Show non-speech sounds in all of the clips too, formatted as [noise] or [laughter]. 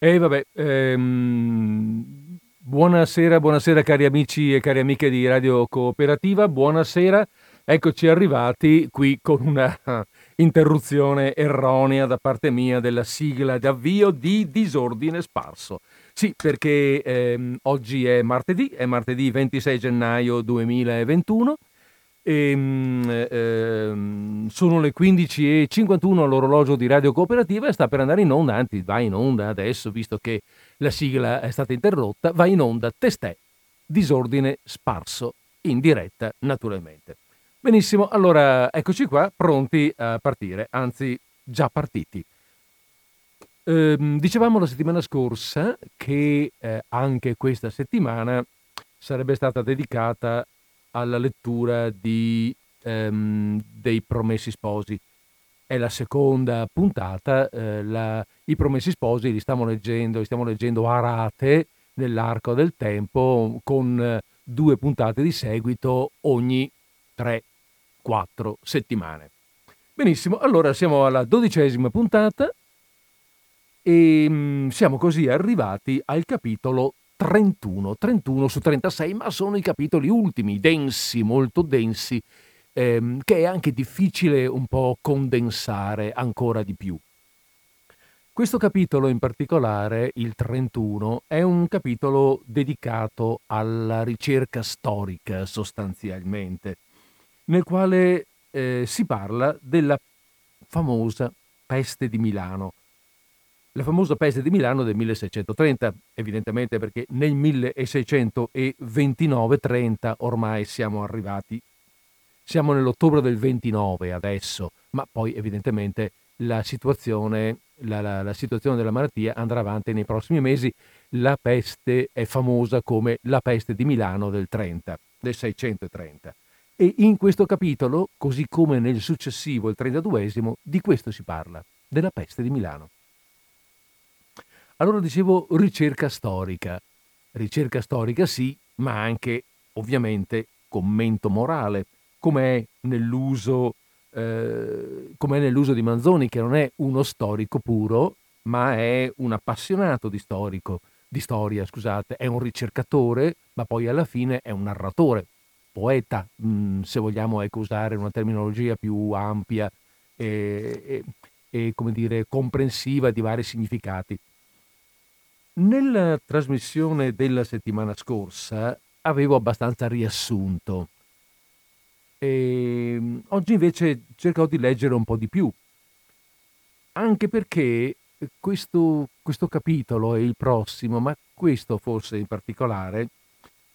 E eh, vabbè, ehm, buonasera, buonasera cari amici e cari amiche di Radio Cooperativa, buonasera, eccoci arrivati qui con una [laughs] interruzione erronea da parte mia della sigla d'avvio di Disordine Sparso. Sì, perché ehm, oggi è martedì, è martedì 26 gennaio 2021 e, ehm, ehm, sono le 15.51 all'orologio di Radio Cooperativa e sta per andare in onda, anzi va in onda adesso, visto che la sigla è stata interrotta, va in onda testè, disordine sparso, in diretta naturalmente. Benissimo, allora eccoci qua, pronti a partire, anzi già partiti. Ehm, dicevamo la settimana scorsa che eh, anche questa settimana sarebbe stata dedicata alla lettura di, ehm, dei Promessi Sposi. È la seconda puntata, eh, la, i Promessi Sposi li stiamo leggendo, li stiamo leggendo a rate nell'arco del tempo con eh, due puntate di seguito ogni 3-4 settimane. Benissimo, allora siamo alla dodicesima puntata e mm, siamo così arrivati al capitolo 31, 31 su 36, ma sono i capitoli ultimi, densi, molto densi, ehm, che è anche difficile un po' condensare ancora di più. Questo capitolo in particolare, il 31, è un capitolo dedicato alla ricerca storica sostanzialmente, nel quale eh, si parla della famosa peste di Milano, la famosa peste di Milano del 1630, evidentemente perché nel 1629-30 ormai siamo arrivati, siamo nell'ottobre del 29 adesso, ma poi evidentemente la situazione, la, la, la situazione della malattia andrà avanti nei prossimi mesi. La peste è famosa come la peste di Milano del 30, del 630. E in questo capitolo, così come nel successivo, il 32 di questo si parla, della peste di Milano. Allora dicevo ricerca storica. Ricerca storica sì, ma anche ovviamente commento morale, come è nell'uso, eh, nell'uso di Manzoni, che non è uno storico puro, ma è un appassionato di, storico, di storia, scusate, è un ricercatore, ma poi alla fine è un narratore, poeta, mm, se vogliamo ecco, usare una terminologia più ampia e, e, e dire, comprensiva di vari significati. Nella trasmissione della settimana scorsa avevo abbastanza riassunto. E ehm, oggi invece cercherò di leggere un po' di più, anche perché questo, questo capitolo e il prossimo, ma questo forse in particolare,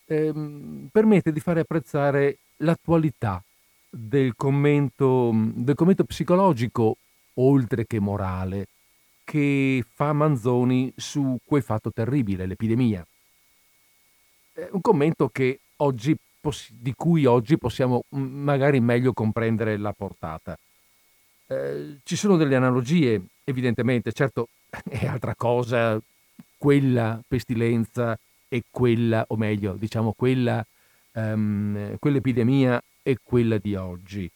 ehm, permette di fare apprezzare l'attualità del commento, del commento psicologico oltre che morale che fa Manzoni su quel fatto terribile, l'epidemia. È un commento oggi, di cui oggi possiamo magari meglio comprendere la portata. Eh, ci sono delle analogie, evidentemente, certo [laughs] è altra cosa quella pestilenza e quella, o meglio, diciamo quella, um, quell'epidemia e quella di oggi.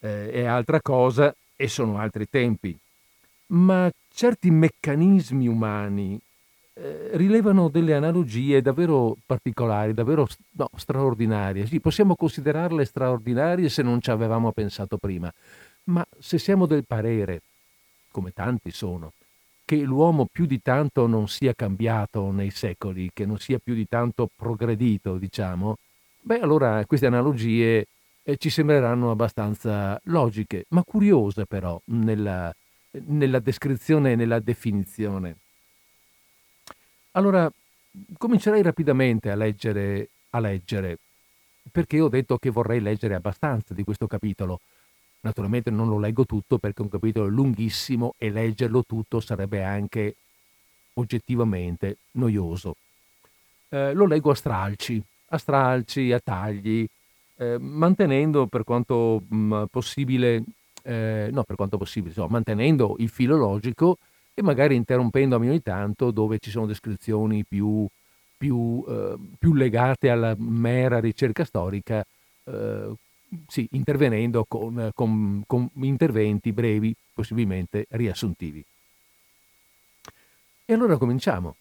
Eh, è altra cosa e sono altri tempi. Ma certi meccanismi umani eh, rilevano delle analogie davvero particolari, davvero no, straordinarie. Sì, possiamo considerarle straordinarie se non ci avevamo pensato prima, ma se siamo del parere, come tanti sono, che l'uomo più di tanto non sia cambiato nei secoli, che non sia più di tanto progredito, diciamo, beh allora queste analogie eh, ci sembreranno abbastanza logiche, ma curiose però nella, nella descrizione e nella definizione. Allora, comincerei rapidamente a leggere, a leggere, perché ho detto che vorrei leggere abbastanza di questo capitolo. Naturalmente non lo leggo tutto perché è un capitolo lunghissimo e leggerlo tutto sarebbe anche oggettivamente noioso. Eh, lo leggo a stralci, a stralci, a tagli, eh, mantenendo per quanto mh, possibile eh, no, per quanto possibile, insomma, mantenendo il filo logico e magari interrompendomi ogni tanto dove ci sono descrizioni più, più, eh, più legate alla mera ricerca storica, eh, sì, intervenendo con, con, con interventi brevi, possibilmente riassuntivi. E allora cominciamo.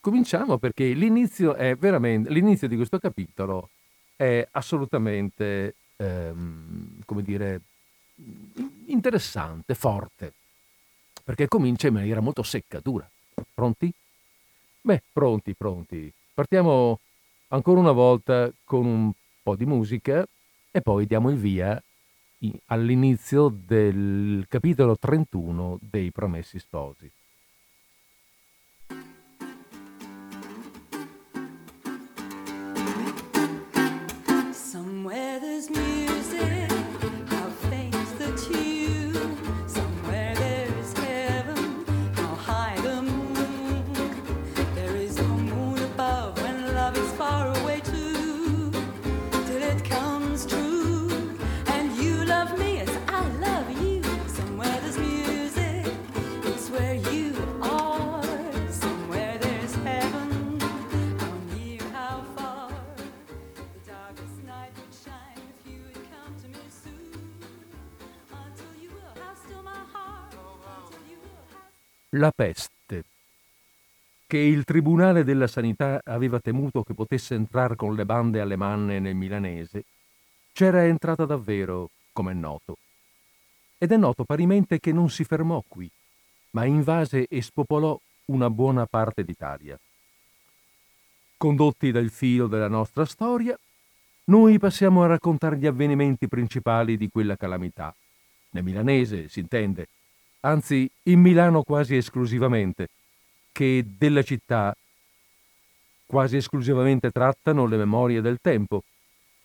Cominciamo perché l'inizio è veramente, l'inizio di questo capitolo è assolutamente, ehm, come dire, interessante, forte, perché comincia in maniera molto secca, dura. Pronti? Beh, pronti, pronti. Partiamo ancora una volta con un po' di musica e poi diamo il via all'inizio del capitolo 31 dei Promessi Sposi. La peste, che il Tribunale della Sanità aveva temuto che potesse entrare con le bande alle manne nel milanese, c'era entrata davvero, come è noto. Ed è noto parimente che non si fermò qui, ma invase e spopolò una buona parte d'Italia. Condotti dal filo della nostra storia, noi passiamo a raccontare gli avvenimenti principali di quella calamità. Nel milanese, si intende, anzi in Milano quasi esclusivamente, che della città quasi esclusivamente trattano le memorie del tempo,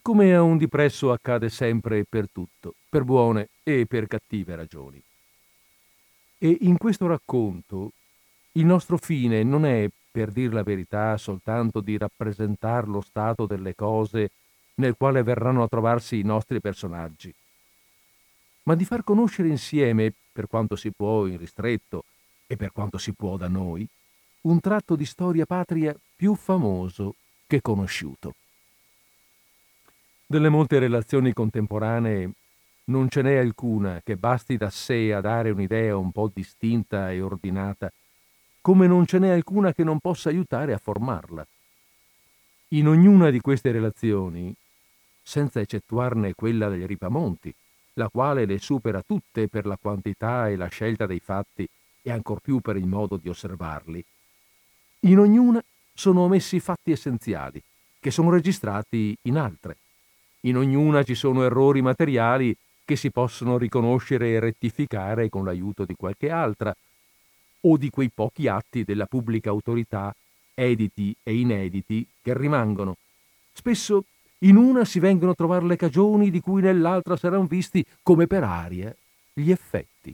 come a un dipresso accade sempre e per tutto, per buone e per cattive ragioni. E in questo racconto il nostro fine non è, per dir la verità, soltanto di rappresentare lo stato delle cose nel quale verranno a trovarsi i nostri personaggi, ma di far conoscere insieme, per quanto si può in ristretto e per quanto si può da noi, un tratto di storia patria più famoso che conosciuto. Delle molte relazioni contemporanee non ce n'è alcuna che basti da sé a dare un'idea un po' distinta e ordinata, come non ce n'è alcuna che non possa aiutare a formarla. In ognuna di queste relazioni, senza eccettuarne quella dei Ripamonti, la quale le supera tutte per la quantità e la scelta dei fatti e ancor più per il modo di osservarli. In ognuna sono omessi fatti essenziali, che sono registrati in altre. In ognuna ci sono errori materiali che si possono riconoscere e rettificare con l'aiuto di qualche altra, o di quei pochi atti della pubblica autorità, editi e inediti, che rimangono, spesso in una si vengono a trovare le cagioni di cui nell'altra saranno visti, come per aria, gli effetti.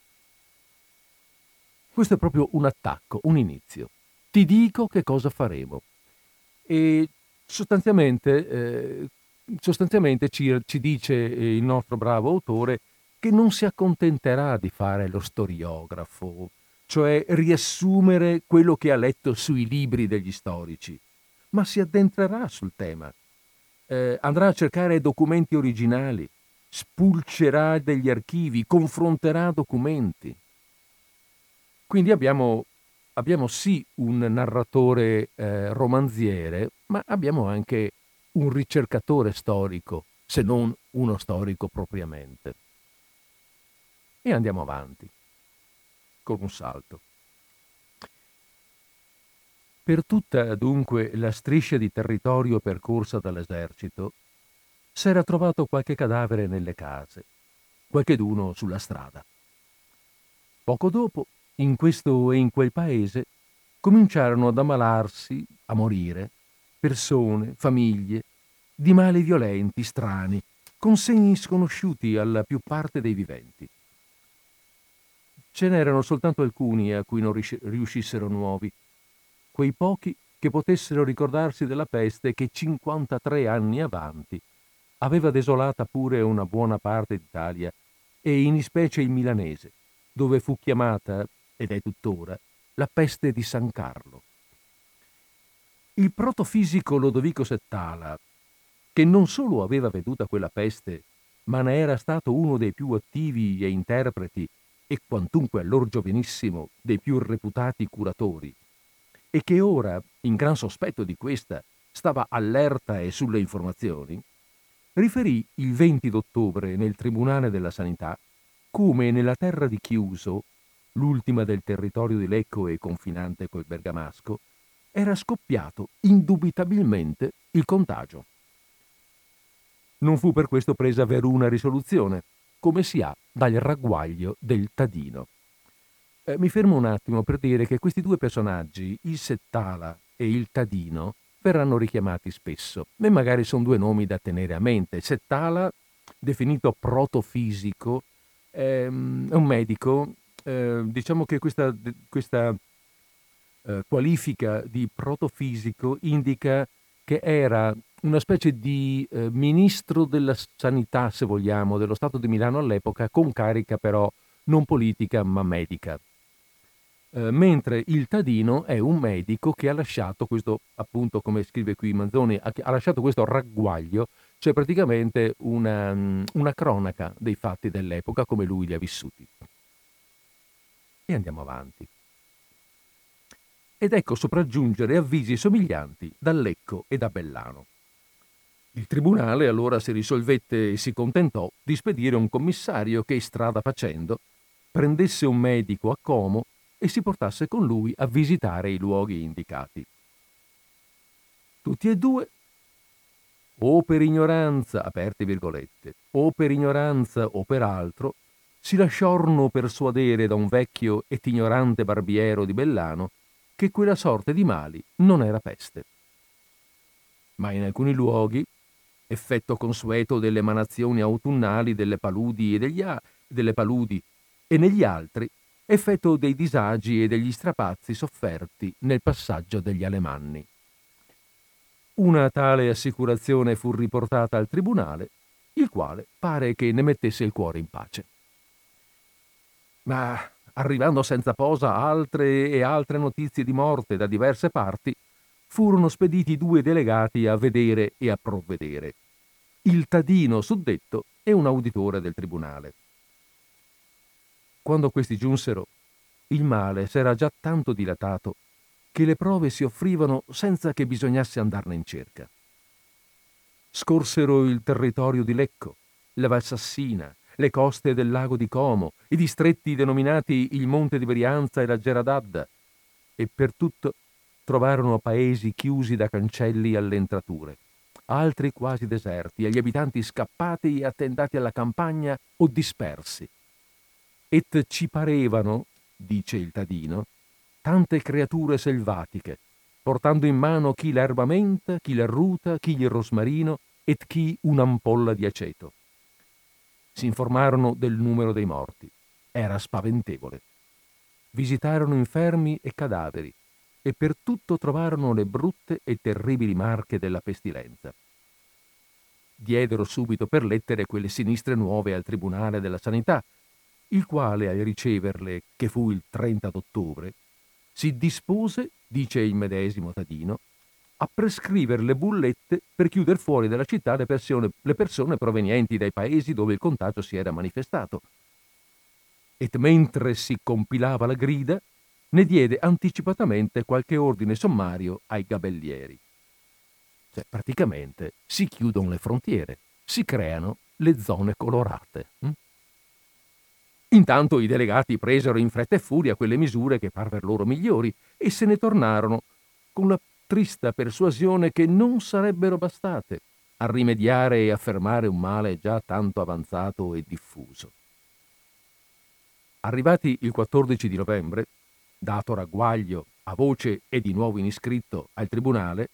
Questo è proprio un attacco, un inizio. Ti dico che cosa faremo. E sostanzialmente, eh, sostanzialmente ci, ci, dice il nostro bravo autore che non si accontenterà di fare lo storiografo, cioè riassumere quello che ha letto sui libri degli storici, ma si addentrerà sul tema eh, andrà a cercare documenti originali, spulcerà degli archivi, confronterà documenti. Quindi abbiamo, abbiamo sì un narratore eh, romanziere, ma abbiamo anche un ricercatore storico, se non uno storico propriamente. E andiamo avanti, con un salto. Per tutta, dunque, la striscia di territorio percorsa dall'esercito, s'era trovato qualche cadavere nelle case, qualcheduno sulla strada. Poco dopo, in questo e in quel paese, cominciarono ad ammalarsi, a morire, persone, famiglie, di mali violenti, strani, con segni sconosciuti alla più parte dei viventi. Ce n'erano soltanto alcuni a cui non riuscissero nuovi, quei pochi che potessero ricordarsi della peste che 53 anni avanti aveva desolata pure una buona parte d'Italia e in specie il milanese, dove fu chiamata, ed è tuttora, la peste di San Carlo. Il protofisico Lodovico Settala, che non solo aveva veduta quella peste, ma ne era stato uno dei più attivi e interpreti e quantunque allor giovenissimo dei più reputati curatori, e che ora, in gran sospetto di questa, stava allerta e sulle informazioni, riferì il 20 d'ottobre nel Tribunale della Sanità come nella terra di Chiuso, l'ultima del territorio di Lecco e confinante col Bergamasco, era scoppiato indubitabilmente il contagio. Non fu per questo presa veruna risoluzione, come si ha dal ragguaglio del Tadino. Eh, mi fermo un attimo per dire che questi due personaggi, il Settala e il Tadino, verranno richiamati spesso e magari sono due nomi da tenere a mente. Settala, definito protofisico, ehm, è un medico, eh, diciamo che questa, questa eh, qualifica di protofisico indica che era una specie di eh, ministro della sanità, se vogliamo, dello Stato di Milano all'epoca, con carica però non politica ma medica. Eh, mentre il Tadino è un medico che ha lasciato questo, appunto come scrive qui Manzoni, ha, lasciato questo ragguaglio, cioè praticamente una, una cronaca dei fatti dell'epoca come lui li ha vissuti. E andiamo avanti. Ed ecco sopraggiungere avvisi somiglianti da Lecco e da Bellano. Il tribunale allora si risolvette e si contentò di spedire un commissario che, strada facendo, prendesse un medico a Como e si portasse con lui a visitare i luoghi indicati. Tutti e due, o per ignoranza, aperte virgolette, o per ignoranza o per altro, si lasciarono persuadere da un vecchio et ignorante barbiero di Bellano che quella sorte di mali non era peste. Ma in alcuni luoghi, effetto consueto delle emanazioni autunnali delle paludi e, degli a- delle paludi, e negli altri effetto dei disagi e degli strapazzi sofferti nel passaggio degli Alemanni. Una tale assicurazione fu riportata al tribunale, il quale pare che ne mettesse il cuore in pace. Ma arrivando senza posa altre e altre notizie di morte da diverse parti, furono spediti due delegati a vedere e a provvedere, il Tadino suddetto e un auditore del tribunale. Quando questi giunsero, il male s'era già tanto dilatato che le prove si offrivano senza che bisognasse andarne in cerca. Scorsero il territorio di Lecco, la Valsassina, le coste del lago di Como, i distretti denominati il Monte di Brianza e la Geradadda, e per tutto trovarono paesi chiusi da cancelli alle entrature, altri quasi deserti, e gli abitanti scappati e attendati alla campagna o dispersi, et ci parevano, dice il Tadino, tante creature selvatiche, portando in mano chi l'erba menta, chi l'arruta, chi il rosmarino et chi un'ampolla di aceto. Si informarono del numero dei morti. Era spaventevole. Visitarono infermi e cadaveri e per tutto trovarono le brutte e terribili marche della pestilenza. Diedero subito per lettere quelle sinistre nuove al Tribunale della Sanità, il quale a riceverle, che fu il 30 d'ottobre, si dispose, dice il medesimo Tadino, a prescrivere le bullette per chiudere fuori dalla città le persone, le persone provenienti dai paesi dove il contagio si era manifestato. E mentre si compilava la grida, ne diede anticipatamente qualche ordine sommario ai gabellieri. Cioè, praticamente si chiudono le frontiere, si creano le zone colorate. Hm? Intanto i delegati presero in fretta e furia quelle misure che parvero loro migliori e se ne tornarono con la trista persuasione che non sarebbero bastate a rimediare e a fermare un male già tanto avanzato e diffuso. Arrivati il 14 di novembre, dato ragguaglio a voce e di nuovo in iscritto al tribunale,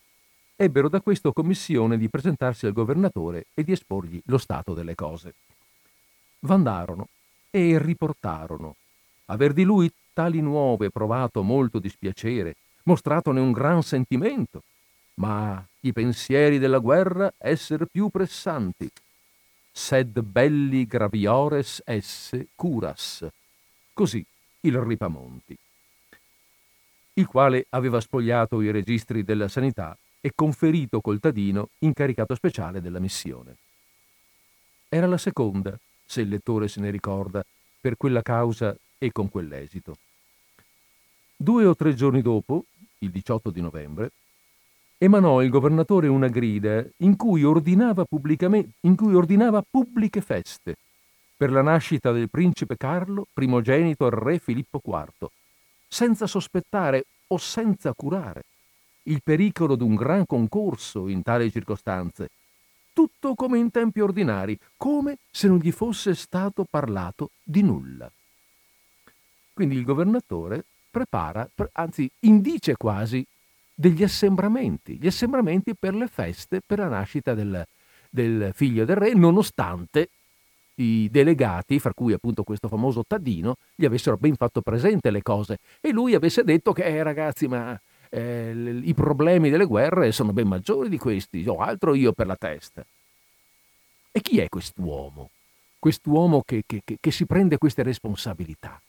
ebbero da questo commissione di presentarsi al governatore e di esporgli lo stato delle cose. Vandarono e riportarono. Aver di lui tali nuove provato molto dispiacere, mostratone un gran sentimento, ma i pensieri della guerra esser più pressanti. Sed belli graviores esse curas. Così il Ripamonti, il quale aveva spogliato i registri della sanità e conferito col Tadino incaricato speciale della missione. Era la seconda se il lettore se ne ricorda, per quella causa e con quell'esito. Due o tre giorni dopo, il 18 di novembre, emanò il governatore una grida in cui ordinava, in cui ordinava pubbliche feste per la nascita del principe Carlo, primogenito al re Filippo IV, senza sospettare o senza curare il pericolo d'un gran concorso in tali circostanze, tutto come in tempi ordinari, come se non gli fosse stato parlato di nulla. Quindi il governatore prepara, anzi indice quasi degli assembramenti, gli assembramenti per le feste per la nascita del, del figlio del re, nonostante i delegati, fra cui appunto questo famoso Taddino, gli avessero ben fatto presente le cose e lui avesse detto che eh, ragazzi, ma eh, i problemi delle guerre sono ben maggiori di questi, ho altro io per la testa. E chi è quest'uomo? Quest'uomo che, che, che, che si prende queste responsabilità?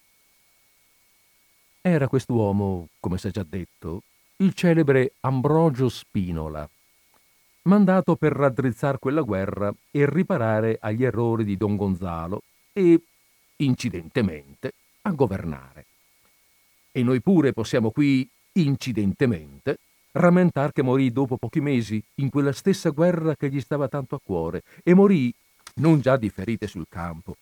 Era quest'uomo, come si è già detto, il celebre Ambrogio Spinola, mandato per raddrizzare quella guerra e riparare agli errori di Don Gonzalo e, incidentemente, a governare. E noi pure possiamo qui, incidentemente, rammentar che morì dopo pochi mesi in quella stessa guerra che gli stava tanto a cuore e morì non già di ferite sul campo,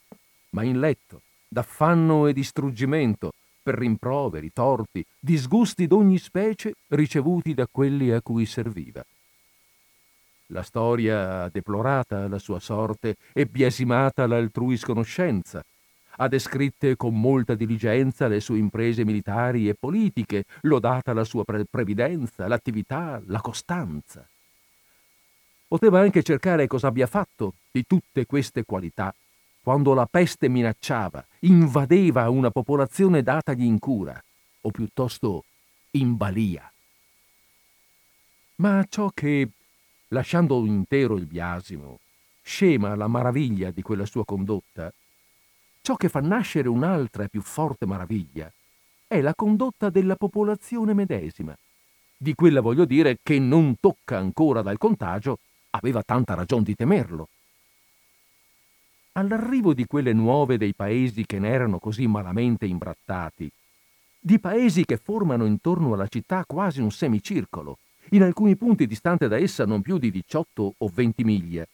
ma in letto, d'affanno e di struggimento, per rimproveri, torti, disgusti d'ogni specie ricevuti da quelli a cui serviva. La storia ha deplorata la sua sorte e biasimata l'altrui sconoscenza. Ha descritte con molta diligenza le sue imprese militari e politiche, lodata la sua pre- previdenza, l'attività, la costanza. Poteva anche cercare cosa abbia fatto di tutte queste qualità quando la peste minacciava, invadeva una popolazione datagli in cura, o piuttosto in balia. Ma ciò che, lasciando intero il biasimo, scema la maraviglia di quella sua condotta, ciò che fa nascere un'altra e più forte maraviglia è la condotta della popolazione medesima. Di quella voglio dire che non tocca ancora dal contagio, aveva tanta ragione di temerlo all'arrivo di quelle nuove dei paesi che ne erano così malamente imbrattati, di paesi che formano intorno alla città quasi un semicircolo, in alcuni punti distante da essa non più di 18 o 20 miglia.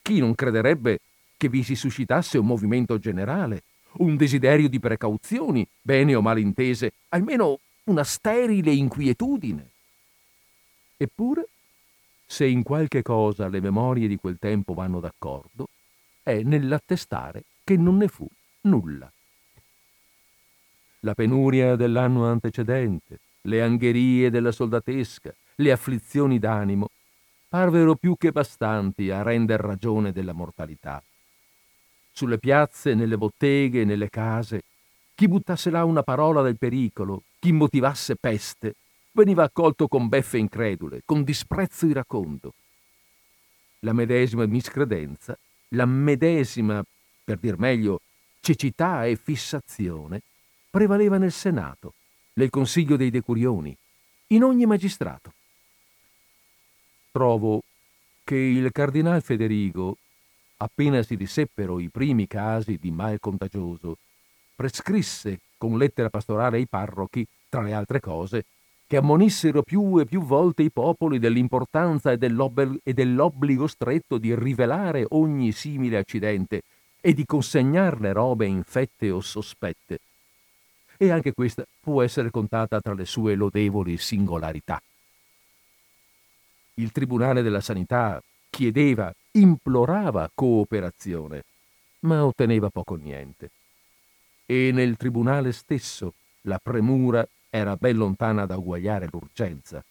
Chi non crederebbe che vi si suscitasse un movimento generale, un desiderio di precauzioni, bene o male intese, almeno una sterile inquietudine? Eppure, se in qualche cosa le memorie di quel tempo vanno d'accordo, è nell'attestare che non ne fu nulla. La penuria dell'anno antecedente, le angherie della soldatesca, le afflizioni d'animo, parvero più che bastanti a render ragione della mortalità. Sulle piazze, nelle botteghe, nelle case, chi buttasse là una parola del pericolo, chi motivasse peste, veniva accolto con beffe incredule, con disprezzo iracondo. La medesima miscredenza la medesima, per dir meglio, cecità e fissazione prevaleva nel Senato, nel Consiglio dei Decurioni, in ogni magistrato. Trovo che il cardinal Federigo, appena si riseppero i primi casi di mal contagioso, prescrisse con lettera pastorale ai parrochi, tra le altre cose, che ammonissero più e più volte i popoli dell'importanza e, e dell'obbligo stretto di rivelare ogni simile accidente e di consegnarle robe infette o sospette. E anche questa può essere contata tra le sue lodevoli singolarità. Il Tribunale della Sanità chiedeva, implorava cooperazione, ma otteneva poco niente. E nel Tribunale stesso la premura era ben lontana da uguagliare l'urgenza.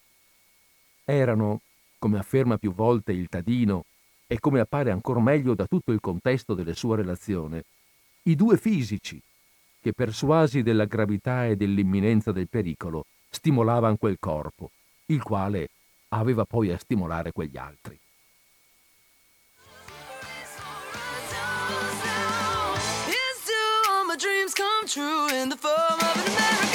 Erano, come afferma più volte il Tadino e come appare ancor meglio da tutto il contesto delle sue relazioni, i due fisici che, persuasi della gravità e dell'imminenza del pericolo, stimolavano quel corpo, il quale aveva poi a stimolare quegli altri. True in the form of an American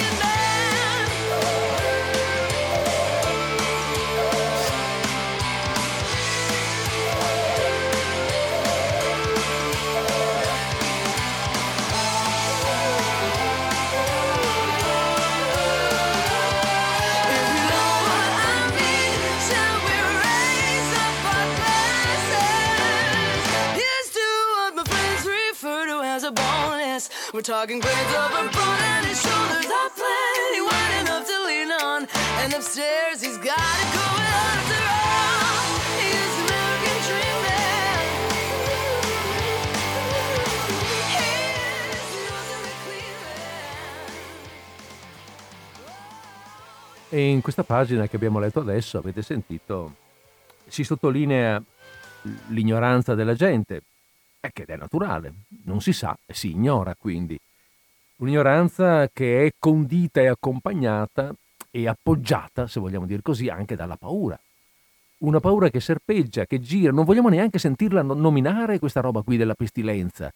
We're talking grades over broad and his shoulders are plenty wide enough to lean on. And upstairs he's got it going after all. E in questa pagina che abbiamo letto adesso, avete sentito, si sottolinea l'ignoranza della gente, eh, che è naturale, non si sa e si ignora quindi. Un'ignoranza che è condita e accompagnata e appoggiata, se vogliamo dire così, anche dalla paura. Una paura che serpeggia, che gira, non vogliamo neanche sentirla no- nominare questa roba qui della pestilenza.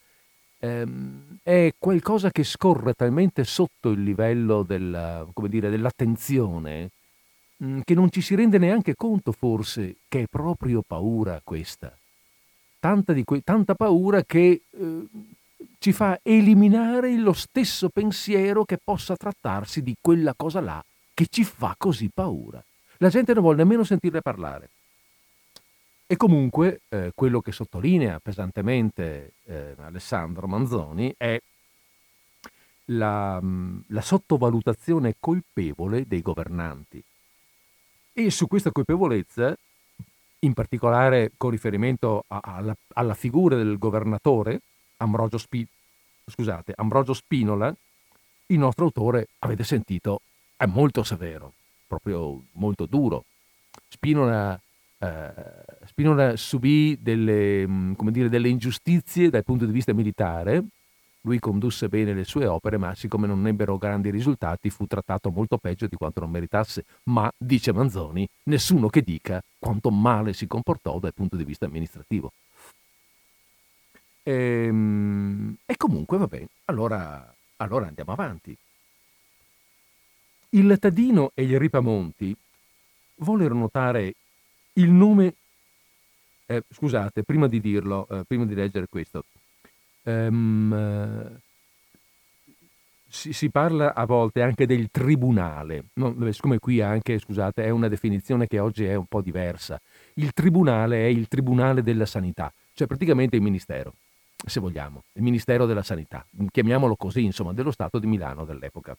Ehm, è qualcosa che scorre talmente sotto il livello della, dire, dell'attenzione che non ci si rende neanche conto forse che è proprio paura questa. Tanta, que- tanta paura che eh, ci fa eliminare lo stesso pensiero che possa trattarsi di quella cosa là che ci fa così paura. La gente non vuole nemmeno sentirne parlare. E comunque eh, quello che sottolinea pesantemente eh, Alessandro Manzoni è la, mh, la sottovalutazione colpevole dei governanti. E su questa colpevolezza, in particolare con riferimento a- alla, alla figura del governatore, Ambrogio, Spi- scusate, Ambrogio Spinola, il nostro autore, avete sentito, è molto severo, proprio molto duro. Spinola, eh, Spinola subì delle, come dire, delle ingiustizie dal punto di vista militare. Lui condusse bene le sue opere, ma siccome non ebbero grandi risultati, fu trattato molto peggio di quanto non meritasse. Ma, dice Manzoni, nessuno che dica quanto male si comportò dal punto di vista amministrativo. Ehm, E, comunque va bene, allora, allora andiamo avanti. Il Tadino e gli Ripamonti vollero notare il nome. eh, scusate, prima di dirlo, eh, prima di leggere questo, ehm, eh, si, si parla a volte anche del tribunale, no, siccome qui anche, scusate, è una definizione che oggi è un po' diversa. Il tribunale è il tribunale della sanità, cioè praticamente il ministero, se vogliamo, il ministero della sanità, chiamiamolo così, insomma, dello Stato di Milano dell'epoca.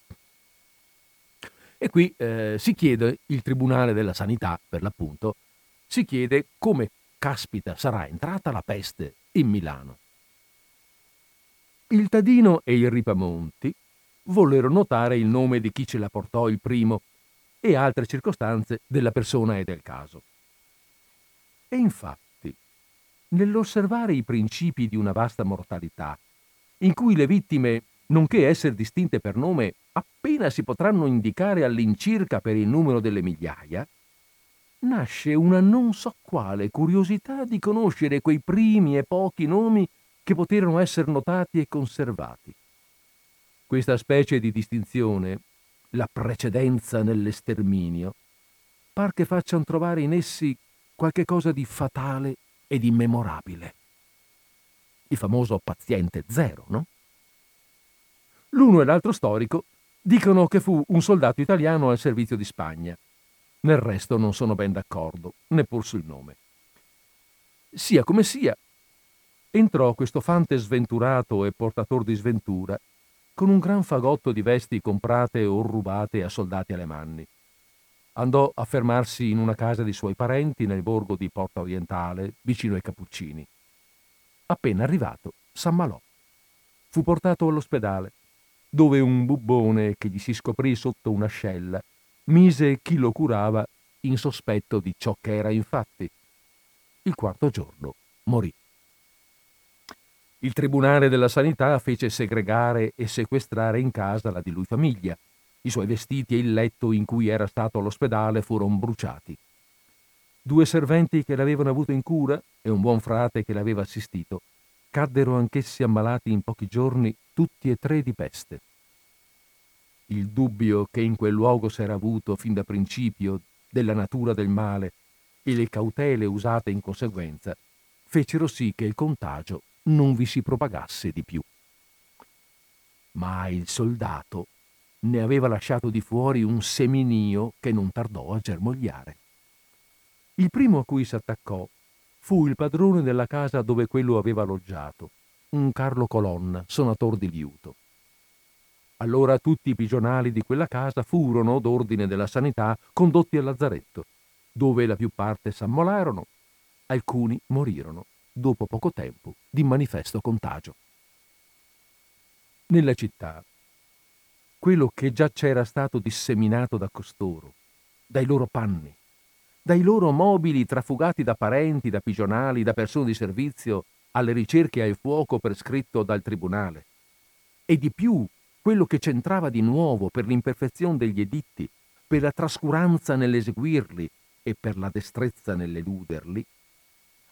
E qui eh, si chiede, il Tribunale della Sanità per l'appunto, si chiede come caspita sarà entrata la peste in Milano. Il Tadino e il Ripamonti vollero notare il nome di chi ce la portò il primo e altre circostanze della persona e del caso. E infatti, nell'osservare i principi di una vasta mortalità, in cui le vittime, nonché essere distinte per nome, appena si potranno indicare all'incirca per il numero delle migliaia, nasce una non so quale curiosità di conoscere quei primi e pochi nomi che poterono essere notati e conservati. Questa specie di distinzione, la precedenza nell'esterminio, par che facciano trovare in essi qualche cosa di fatale ed immemorabile. Il famoso paziente zero, no? L'uno e l'altro storico dicono che fu un soldato italiano al servizio di Spagna. Nel resto non sono ben d'accordo, neppur sul nome. Sia come sia, entrò questo fante sventurato e portator di sventura con un gran fagotto di vesti comprate o rubate a soldati alemanni. Andò a fermarsi in una casa di suoi parenti nel borgo di Porta Orientale, vicino ai Cappuccini. Appena arrivato, s'ammalò. Fu portato all'ospedale, dove un bubbone che gli si scoprì sotto un'ascella mise chi lo curava in sospetto di ciò che era infatti. Il quarto giorno morì. Il Tribunale della Sanità fece segregare e sequestrare in casa la di lui famiglia. I suoi vestiti e il letto in cui era stato all'ospedale furono bruciati. Due serventi che l'avevano avuto in cura e un buon frate che l'aveva assistito caddero anch'essi ammalati in pochi giorni tutti e tre di peste. Il dubbio che in quel luogo s'era avuto fin da principio della natura del male e le cautele usate in conseguenza fecero sì che il contagio non vi si propagasse di più. Ma il soldato ne aveva lasciato di fuori un seminio che non tardò a germogliare. Il primo a cui s'attaccò fu il padrone della casa dove quello aveva alloggiato, un Carlo Colonna, sonator di liuto. Allora tutti i pigionali di quella casa furono, d'ordine della sanità, condotti al lazzaretto, dove la più parte s'ammolarono, alcuni morirono dopo poco tempo di manifesto contagio. Nella città, quello che già c'era stato disseminato da costoro, dai loro panni, dai loro mobili trafugati da parenti, da pigionali, da persone di servizio, alle ricerche al fuoco prescritto dal tribunale, e di più quello che c'entrava di nuovo per l'imperfezione degli editti, per la trascuranza nell'eseguirli e per la destrezza nell'eluderli,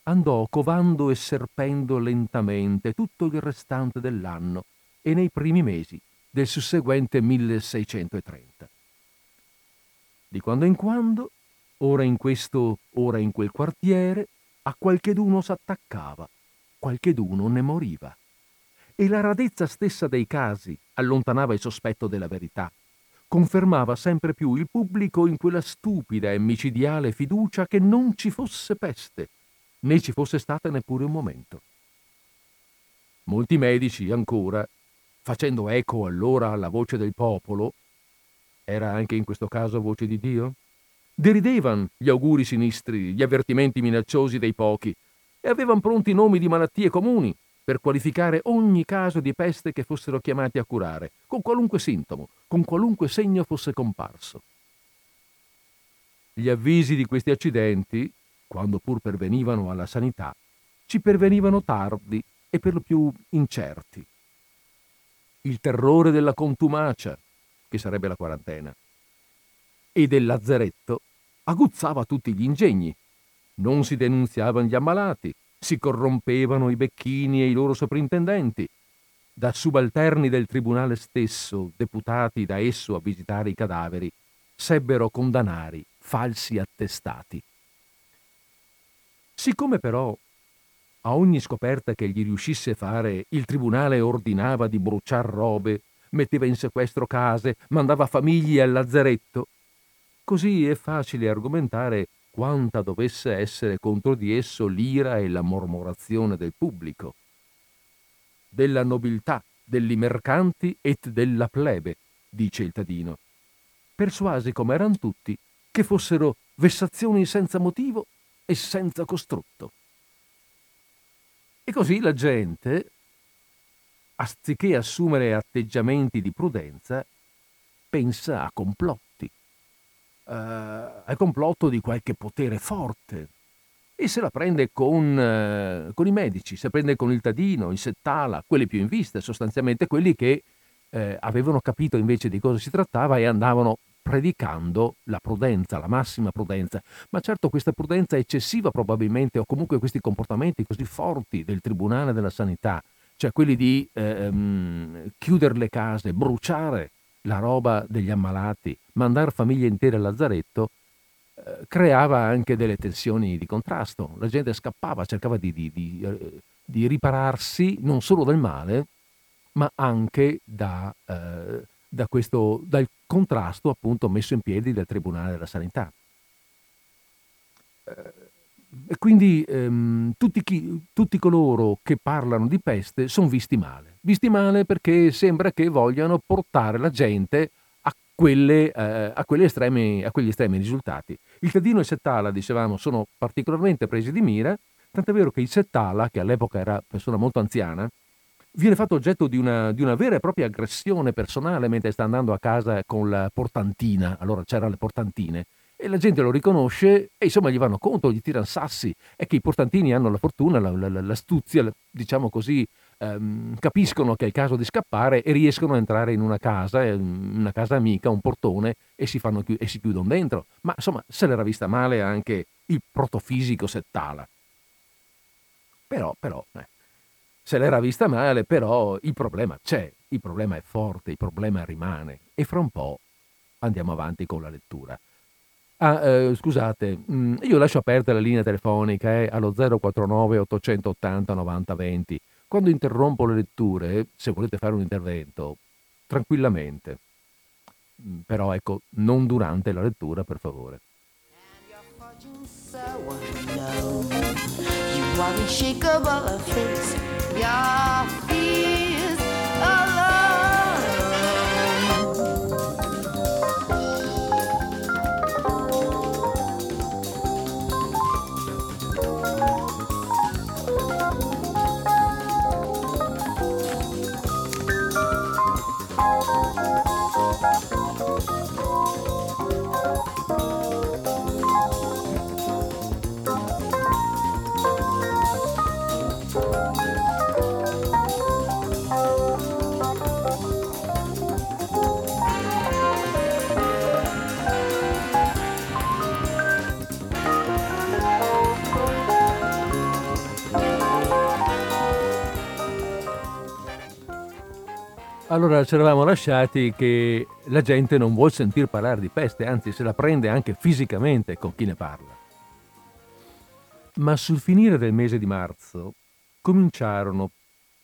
andò covando e serpendo lentamente tutto il restante dell'anno e nei primi mesi del susseguente 1630. Di quando in quando, ora in questo, ora in quel quartiere, a qualcheduno s'attaccava, qualcheduno ne moriva e la radezza stessa dei casi allontanava il sospetto della verità, confermava sempre più il pubblico in quella stupida e micidiale fiducia che non ci fosse peste, né ci fosse stata neppure un momento. Molti medici ancora, facendo eco allora alla voce del popolo, era anche in questo caso voce di Dio? Deridevano gli auguri sinistri, gli avvertimenti minacciosi dei pochi e avevano pronti nomi di malattie comuni per qualificare ogni caso di peste che fossero chiamati a curare, con qualunque sintomo, con qualunque segno fosse comparso. Gli avvisi di questi accidenti, quando pur pervenivano alla sanità, ci pervenivano tardi e per lo più incerti. Il terrore della contumacia, che sarebbe la quarantena, e del lazzeretto aguzzava tutti gli ingegni. Non si denunziavano gli ammalati, si corrompevano i becchini e i loro soprintendenti. Da subalterni del tribunale stesso, deputati da esso a visitare i cadaveri, sebbero condannare falsi attestati. Siccome però a ogni scoperta che gli riuscisse fare il tribunale ordinava di bruciar robe, metteva in sequestro case, mandava famiglie al lazzaretto, così è facile argomentare quanta dovesse essere contro di esso l'ira e la mormorazione del pubblico, della nobiltà, degli mercanti et della plebe, dice il Tadino, persuasi come erano tutti che fossero vessazioni senza motivo e senza costrutto. E così la gente, anziché assumere atteggiamenti di prudenza, pensa a complotti eh, al complotto di qualche potere forte e se la prende con, eh, con, i medici, se la prende con il Tadino, il Settala, quelli più in vista, sostanzialmente quelli che eh, avevano capito invece di cosa si trattava e andavano predicando la prudenza, la massima prudenza. Ma certo questa prudenza eccessiva probabilmente, o comunque questi comportamenti così forti del Tribunale della Sanità, cioè quelli di ehm, chiudere le case, bruciare la roba degli ammalati, mandare famiglie intere al lazzaretto, eh, creava anche delle tensioni di contrasto. La gente scappava, cercava di, di, di, eh, di ripararsi non solo dal male, ma anche da, eh, da questo, dal contrasto appunto messo in piedi dal Tribunale della Sanità. Eh, e quindi ehm, tutti, chi, tutti coloro che parlano di peste sono visti male. Visti male perché sembra che vogliano portare la gente a, quelle, eh, a, estremi, a quegli estremi risultati. Il Tadino e il Settala, dicevamo, sono particolarmente presi di mira, tant'è vero che il Settala, che all'epoca era persona molto anziana, viene fatto oggetto di una, di una, vera e propria aggressione personale mentre sta andando a casa con la portantina, allora c'erano le portantine, e la gente lo riconosce e insomma gli vanno contro, gli tirano sassi. È che i portantini hanno la fortuna, la, la, l'astuzia, diciamo così, ehm, capiscono che è il caso di scappare e riescono a entrare in una casa, una casa amica, un portone e si, fanno, e si chiudono dentro. Ma insomma se l'era vista male anche il protofisico Settala. Però, però, eh, se l'era vista male, però il problema c'è, il problema è forte, il problema rimane e fra un po' andiamo avanti con la lettura. Ah, eh, scusate, mm, io lascio aperta la linea telefonica eh, allo 049 880 90 20. Quando interrompo le letture, se volete fare un intervento, tranquillamente. Mm, però ecco, non durante la lettura, per favore. You Allora ci eravamo lasciati che la gente non vuol sentir parlare di peste, anzi se la prende anche fisicamente con chi ne parla. Ma sul finire del mese di marzo cominciarono,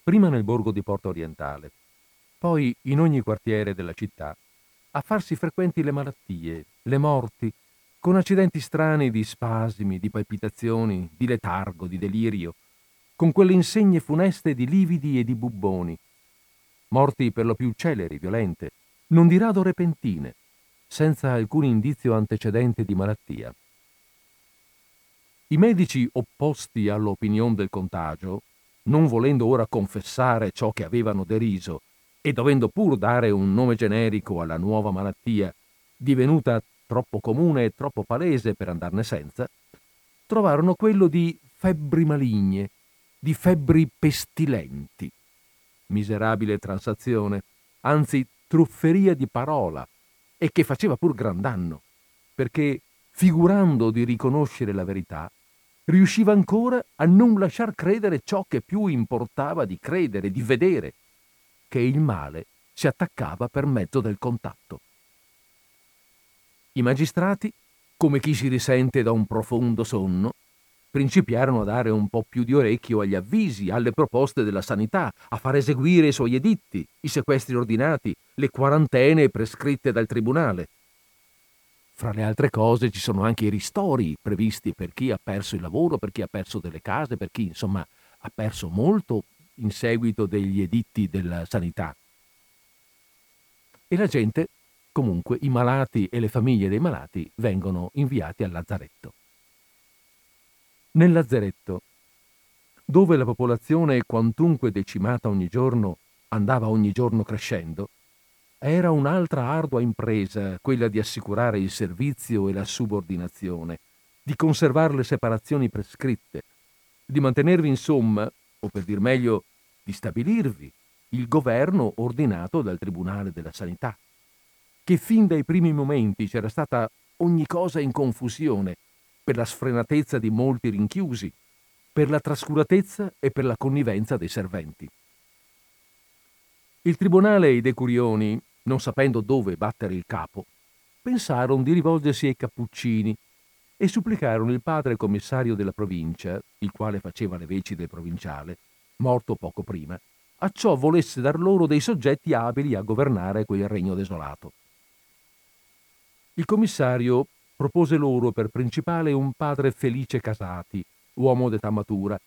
prima nel borgo di Porta Orientale, poi in ogni quartiere della città, a farsi frequenti le malattie, le morti, con accidenti strani di spasimi, di palpitazioni, di letargo, di delirio, con quelle insegne funeste di lividi e di bubboni, morti per lo più celeri, violente, non di rado repentine, senza alcun indizio antecedente di malattia. I medici opposti all'opinione del contagio, non volendo ora confessare ciò che avevano deriso e dovendo pur dare un nome generico alla nuova malattia, divenuta troppo comune e troppo palese per andarne senza, trovarono quello di febbri maligne, di febbri pestilenti miserabile transazione, anzi trufferia di parola, e che faceva pur gran danno, perché, figurando di riconoscere la verità, riusciva ancora a non lasciar credere ciò che più importava di credere, di vedere, che il male si attaccava per mezzo del contatto. I magistrati, come chi si risente da un profondo sonno, principiarono a dare un po' più di orecchio agli avvisi, alle proposte della sanità, a far eseguire i suoi editti, i sequestri ordinati, le quarantene prescritte dal tribunale. Fra le altre cose ci sono anche i ristori previsti per chi ha perso il lavoro, per chi ha perso delle case, per chi insomma ha perso molto in seguito degli editti della sanità. E la gente, comunque i malati e le famiglie dei malati vengono inviati al lazzaretto nel lazzeretto, dove la popolazione, quantunque decimata ogni giorno, andava ogni giorno crescendo, era un'altra ardua impresa quella di assicurare il servizio e la subordinazione, di conservare le separazioni prescritte, di mantenervi insomma, o per dir meglio, di stabilirvi il governo ordinato dal Tribunale della Sanità, che fin dai primi momenti c'era stata ogni cosa in confusione per la sfrenatezza di molti rinchiusi, per la trascuratezza e per la connivenza dei serventi. Il tribunale e i decurioni, non sapendo dove battere il capo, pensarono di rivolgersi ai cappuccini e supplicarono il padre commissario della provincia, il quale faceva le veci del provinciale, morto poco prima, a ciò volesse dar loro dei soggetti abili a governare quel regno desolato. Il commissario propose loro per principale un padre felice Casati, uomo d'età matura,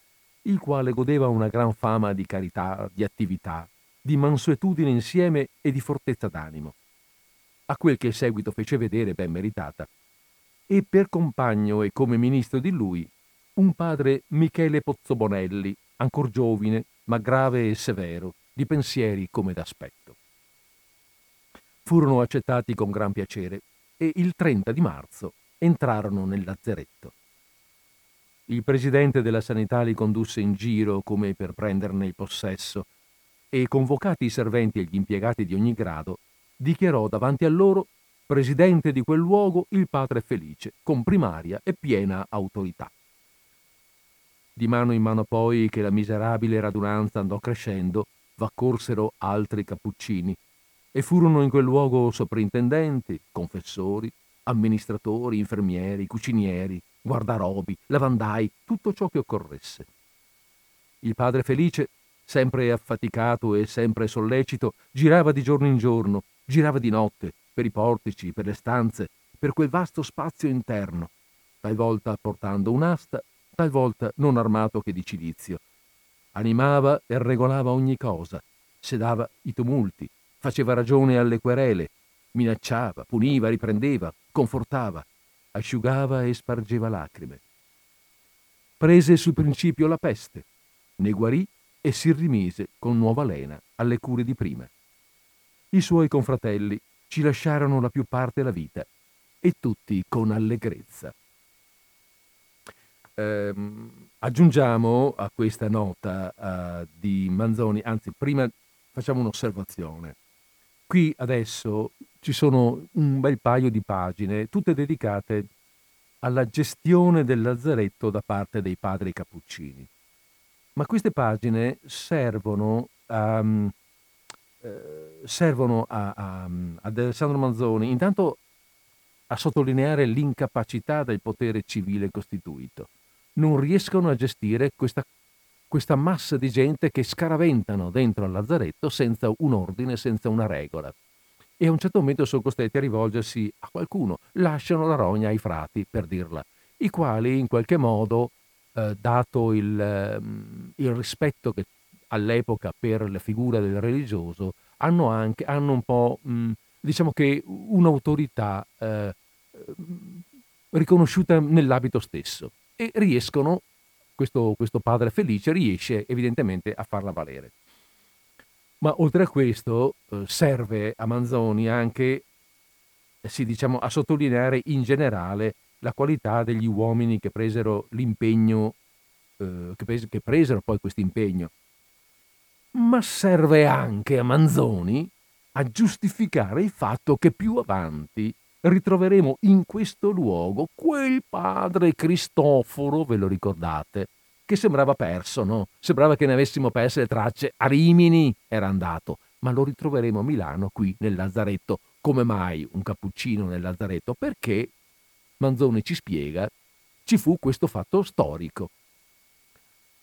il quale godeva una gran fama di carità, di attività, di mansuetudine insieme e di fortezza d'animo, a quel che il seguito fece vedere ben meritata, e per compagno e come ministro di lui un padre Michele Pozzobonelli, ancor giovine, ma grave e severo, di pensieri come d'aspetto. Furono accettati con gran piacere e il 30 di marzo entrarono nel lazzeretto. Il presidente della sanità li condusse in giro come per prenderne il possesso e, convocati i serventi e gli impiegati di ogni grado, dichiarò davanti a loro presidente di quel luogo il padre Felice, con primaria e piena autorità. Di mano in mano poi che la miserabile radunanza andò crescendo, v'accorsero altri cappuccini, e furono in quel luogo soprintendenti, confessori, amministratori, infermieri, cucinieri, guardarobi, lavandai, tutto ciò che occorresse. Il padre Felice, sempre affaticato e sempre sollecito, girava di giorno in giorno, girava di notte, per i portici, per le stanze, per quel vasto spazio interno, talvolta portando un'asta, talvolta non armato che di cilizio. Animava e regolava ogni cosa, sedava i tumulti, faceva ragione alle querele, minacciava, puniva, riprendeva, confortava, asciugava e spargeva lacrime. Prese sul principio la peste, ne guarì e si rimise con nuova lena alle cure di prima. I suoi confratelli ci lasciarono la più parte la vita e tutti con allegrezza. Ehm, aggiungiamo a questa nota uh, di Manzoni, anzi prima facciamo un'osservazione. Qui adesso ci sono un bel paio di pagine, tutte dedicate alla gestione del lazzaretto da parte dei padri cappuccini. Ma queste pagine servono a, eh, servono a, a, ad Alessandro Manzoni intanto a sottolineare l'incapacità del potere civile costituito. Non riescono a gestire questa, questa massa di gente che scaraventano dentro al lazzaretto senza un ordine, senza una regola. E a un certo momento sono costretti a rivolgersi a qualcuno, lasciano la rogna ai frati, per dirla, i quali in qualche modo, eh, dato il, eh, il rispetto che all'epoca per la figura del religioso, hanno anche hanno un po', mh, diciamo che un'autorità eh, riconosciuta nell'abito stesso. E riescono, questo, questo padre felice riesce evidentemente a farla valere. Ma oltre a questo eh, serve a Manzoni anche eh, sì, diciamo, a sottolineare in generale la qualità degli uomini che presero l'impegno, eh, che, pres- che presero poi questo impegno. Ma serve anche a Manzoni a giustificare il fatto che più avanti ritroveremo in questo luogo quel padre Cristoforo, ve lo ricordate, che sembrava perso, no? Sembrava che ne avessimo perse le tracce. A Rimini era andato, ma lo ritroveremo a Milano, qui nel Lazzaretto. Come mai un cappuccino nel Lazzaretto? Perché, Manzoni ci spiega, ci fu questo fatto storico.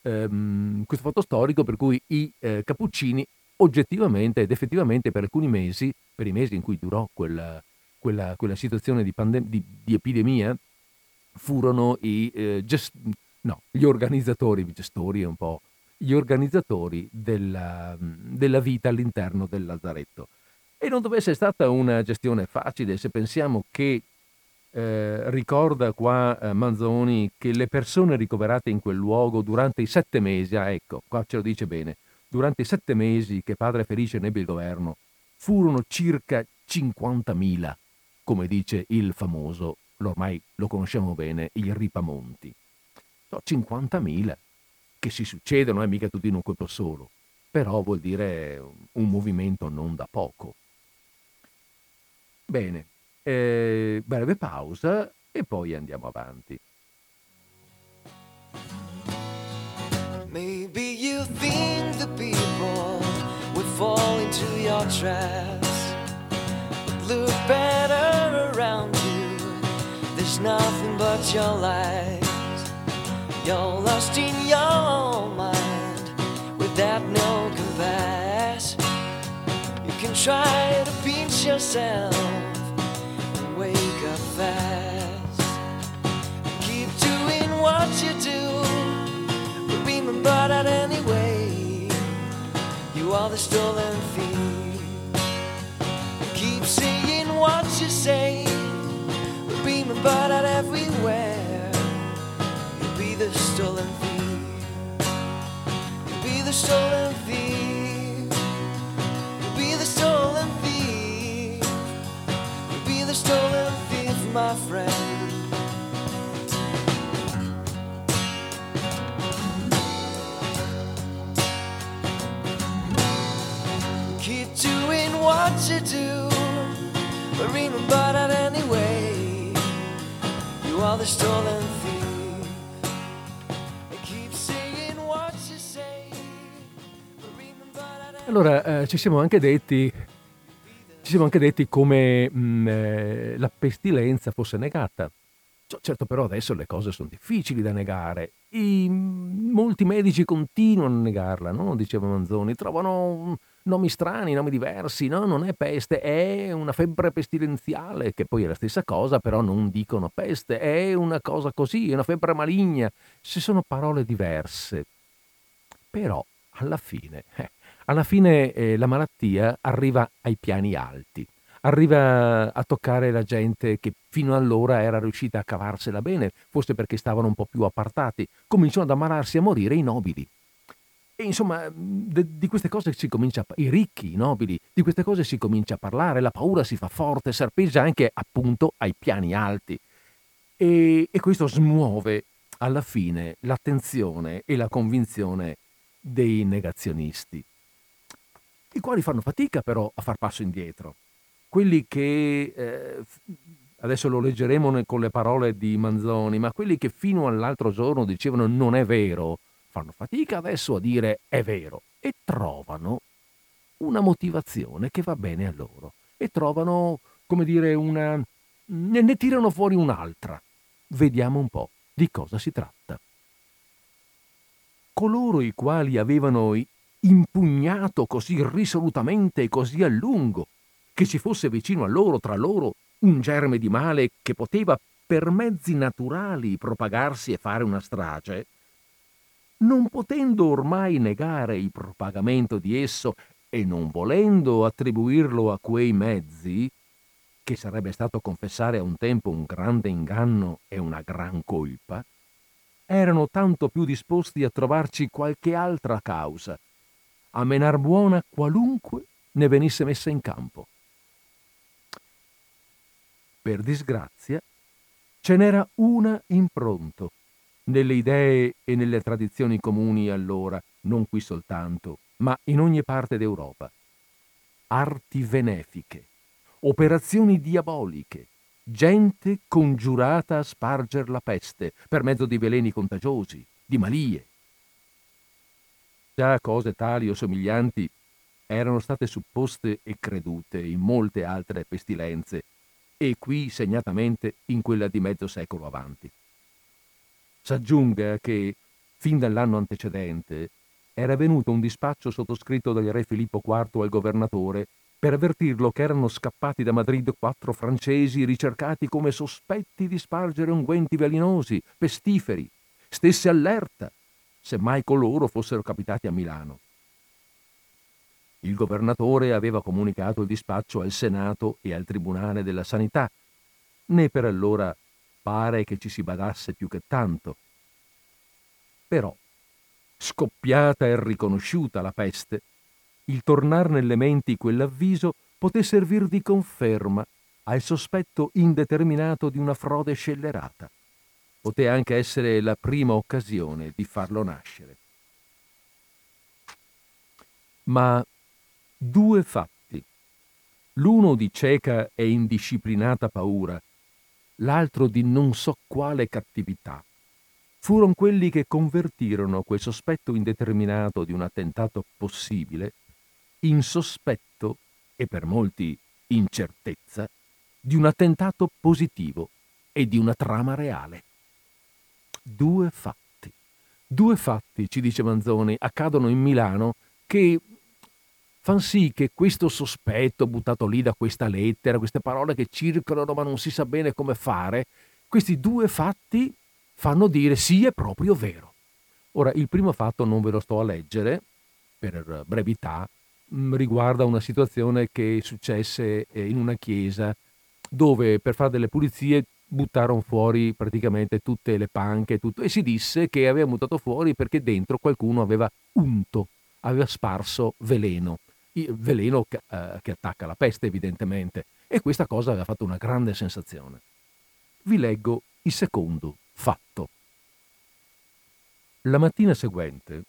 Ehm, questo fatto storico per cui i eh, cappuccini oggettivamente ed effettivamente per alcuni mesi, per i mesi in cui durò quella, quella, quella situazione di, pandem- di, di, epidemia, furono i, eh, gest- no, gli organizzatori, gestori un po', gli organizzatori della, della vita all'interno del lazzaretto. E non deve essere stata una gestione facile se pensiamo che eh, ricorda qua eh, Manzoni che le persone ricoverate in quel luogo durante i sette mesi, ah, ecco, qua ce lo dice bene, durante i sette mesi che padre Felice nebbe il governo, furono circa 50.000, come dice il famoso, ormai lo conosciamo bene, il Ripamonti. So, 50.000 che si succedono, è mica tutti in un colpo solo, però vuol dire un movimento non da poco. Bene, eh, breve pausa e poi andiamo avanti. Maybe you think the people would fall into your traps. Look better around you. There's nothing but your lies. You're lost in your mind without no compass. You can try to pinch yourself and wake up fast. Keep doing what you do. But remember that anyway, you are the stolen thief. What you say, but remember that everywhere, you'll be the stolen thief. You'll be the stolen thief. You'll be the stolen thief. You'll be the stolen thief, my friend. Keep doing what you do, but remember that anyway, you are the stolen Allora, eh, ci siamo anche detti, ci siamo anche detti come mh, eh, la pestilenza fosse negata. Cioè, Certo, però adesso le cose sono difficili da negare. I- molti medici continuano a negarla, no? Diceva Manzoni, trovano mm, nomi strani, nomi diversi, no? Non è peste, è una febbre pestilenziale, che poi è la stessa cosa, però non dicono peste, è una cosa così, è una febbre maligna. Se sono parole diverse. Però, alla fine, eh, alla fine eh, la malattia arriva ai piani alti, arriva a toccare la gente che fino allora era riuscita a cavarsela bene, forse perché stavano un po' più appartati, cominciano ad ammalarsi a morire i nobili. E insomma, di queste cose si comincia a... i ricchi, i nobili, di queste cose si comincia a parlare, la paura si fa forte, serpeggia anche appunto ai piani alti. E, e questo smuove alla fine l'attenzione e la convinzione dei negazionisti, i quali fanno fatica però a far passo indietro. Quelli che, eh, adesso lo leggeremo con le parole di Manzoni, ma quelli che fino all'altro giorno dicevano non è vero, fanno fatica adesso a dire è vero e trovano una motivazione che va bene a loro e trovano, come dire, una... ne, tirano fuori un'altra. Vediamo un po' di cosa si tratta. Coloro i quali avevano impugnato così risolutamente e così a lungo che ci fosse vicino a loro, tra loro, un germe di male che poteva per mezzi naturali propagarsi e fare una strage, non potendo ormai negare il propagamento di esso e non volendo attribuirlo a quei mezzi, che sarebbe stato confessare a un tempo un grande inganno e una gran colpa, erano tanto più disposti a trovarci qualche altra causa, a menar buona qualunque ne venisse messa in campo. Per disgrazia, ce n'era una in pronto, nelle idee e nelle tradizioni comuni allora, non qui soltanto, ma in ogni parte d'Europa. Arti benefiche, operazioni diaboliche, gente congiurata a sparger la peste per mezzo di veleni contagiosi, di malie. Già cose tali o somiglianti erano state supposte e credute in molte altre pestilenze, e qui segnatamente in quella di mezzo secolo avanti. S'aggiunga che, fin dall'anno antecedente, era venuto un dispaccio sottoscritto dal re Filippo IV al governatore per avvertirlo che erano scappati da Madrid quattro francesi ricercati come sospetti di spargere unguenti velenosi, pestiferi. Stesse allerta, se mai coloro fossero capitati a Milano. Il governatore aveva comunicato il dispaccio al Senato e al Tribunale della Sanità, né per allora pare che ci si badasse più che tanto. Però scoppiata e riconosciuta la peste, il tornar nelle menti quell'avviso poté servir di conferma al sospetto indeterminato di una frode scellerata. Poté anche essere la prima occasione di farlo nascere. Ma due fatti, l'uno di cieca e indisciplinata paura, l'altro di non so quale cattività, furono quelli che convertirono quel sospetto indeterminato di un attentato possibile in sospetto e per molti incertezza di un attentato positivo e di una trama reale. Due fatti, due fatti, ci dice Manzoni, accadono in Milano che fanno sì che questo sospetto buttato lì da questa lettera, queste parole che circolano ma non si sa bene come fare, questi due fatti fanno dire sì, è proprio vero. Ora, il primo fatto non ve lo sto a leggere, per brevità, mm, riguarda una situazione che successe eh, in una chiesa dove per fare delle pulizie buttarono fuori praticamente tutte le panche tutto, e si disse che aveva buttato fuori perché dentro qualcuno aveva unto, aveva sparso veleno, veleno che, eh, che attacca la peste evidentemente, e questa cosa aveva fatto una grande sensazione. Vi leggo il secondo fatto. La mattina seguente,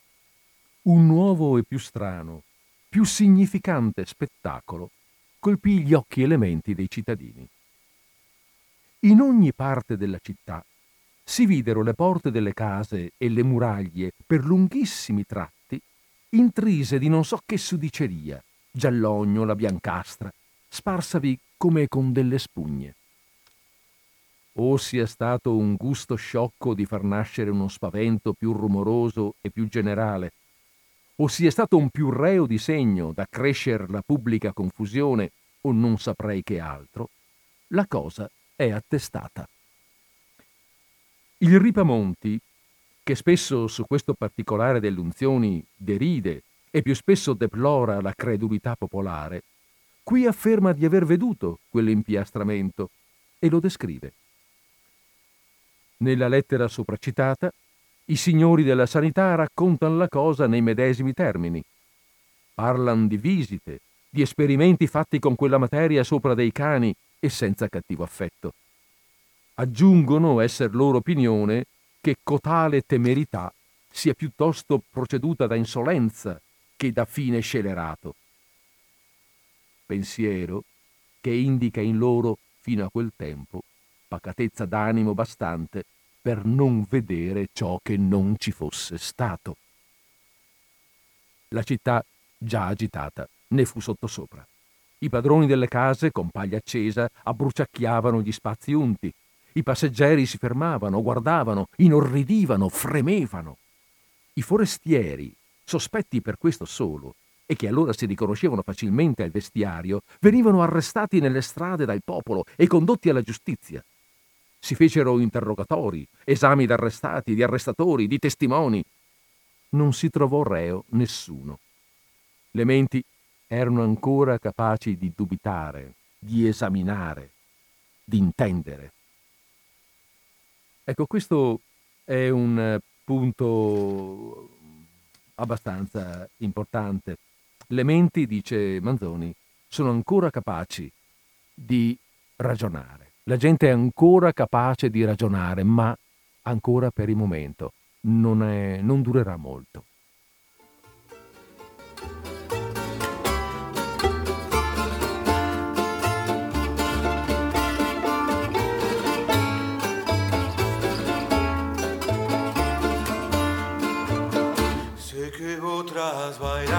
un nuovo e più strano, più significante spettacolo colpì gli occhi elementi dei cittadini. In ogni parte della città si videro le porte delle case e le muraglie per lunghissimi tratti intrise di non so che sudiceria, giallogno, la biancastra, sparsavi come con delle spugne o sia stato un gusto sciocco di far nascere uno spavento più rumoroso e più generale, o sia stato un più reo di segno da crescere la pubblica confusione, o non saprei che altro, la cosa è attestata. Il Ripamonti, che spesso su questo particolare delle unzioni deride e più spesso deplora la credulità popolare, qui afferma di aver veduto quell'impiastramento e lo descrive. Nella lettera sopracitata, i signori della sanità raccontano la cosa nei medesimi termini. Parlano di visite, di esperimenti fatti con quella materia sopra dei cani e senza cattivo affetto. Aggiungono esser loro opinione che cotale temerità sia piuttosto proceduta da insolenza che da fine scelerato. Pensiero che indica in loro, fino a quel tempo, pacatezza d'animo bastante per non vedere ciò che non ci fosse stato. La città, già agitata, ne fu sottosopra. I padroni delle case, con paglia accesa, abbruciacchiavano gli spazi unti. I passeggeri si fermavano, guardavano, inorridivano, fremevano. I forestieri, sospetti per questo solo, e che allora si riconoscevano facilmente al vestiario, venivano arrestati nelle strade dal popolo e condotti alla giustizia. Si fecero interrogatori, esami d'arrestati, di arrestatori, di testimoni. Non si trovò reo nessuno. Le menti erano ancora capaci di dubitare, di esaminare, di intendere. Ecco, questo è un punto abbastanza importante. Le menti, dice Manzoni, sono ancora capaci di ragionare. La gente è ancora capace di ragionare, ma ancora per il momento non, è, non durerà molto. otras bailar.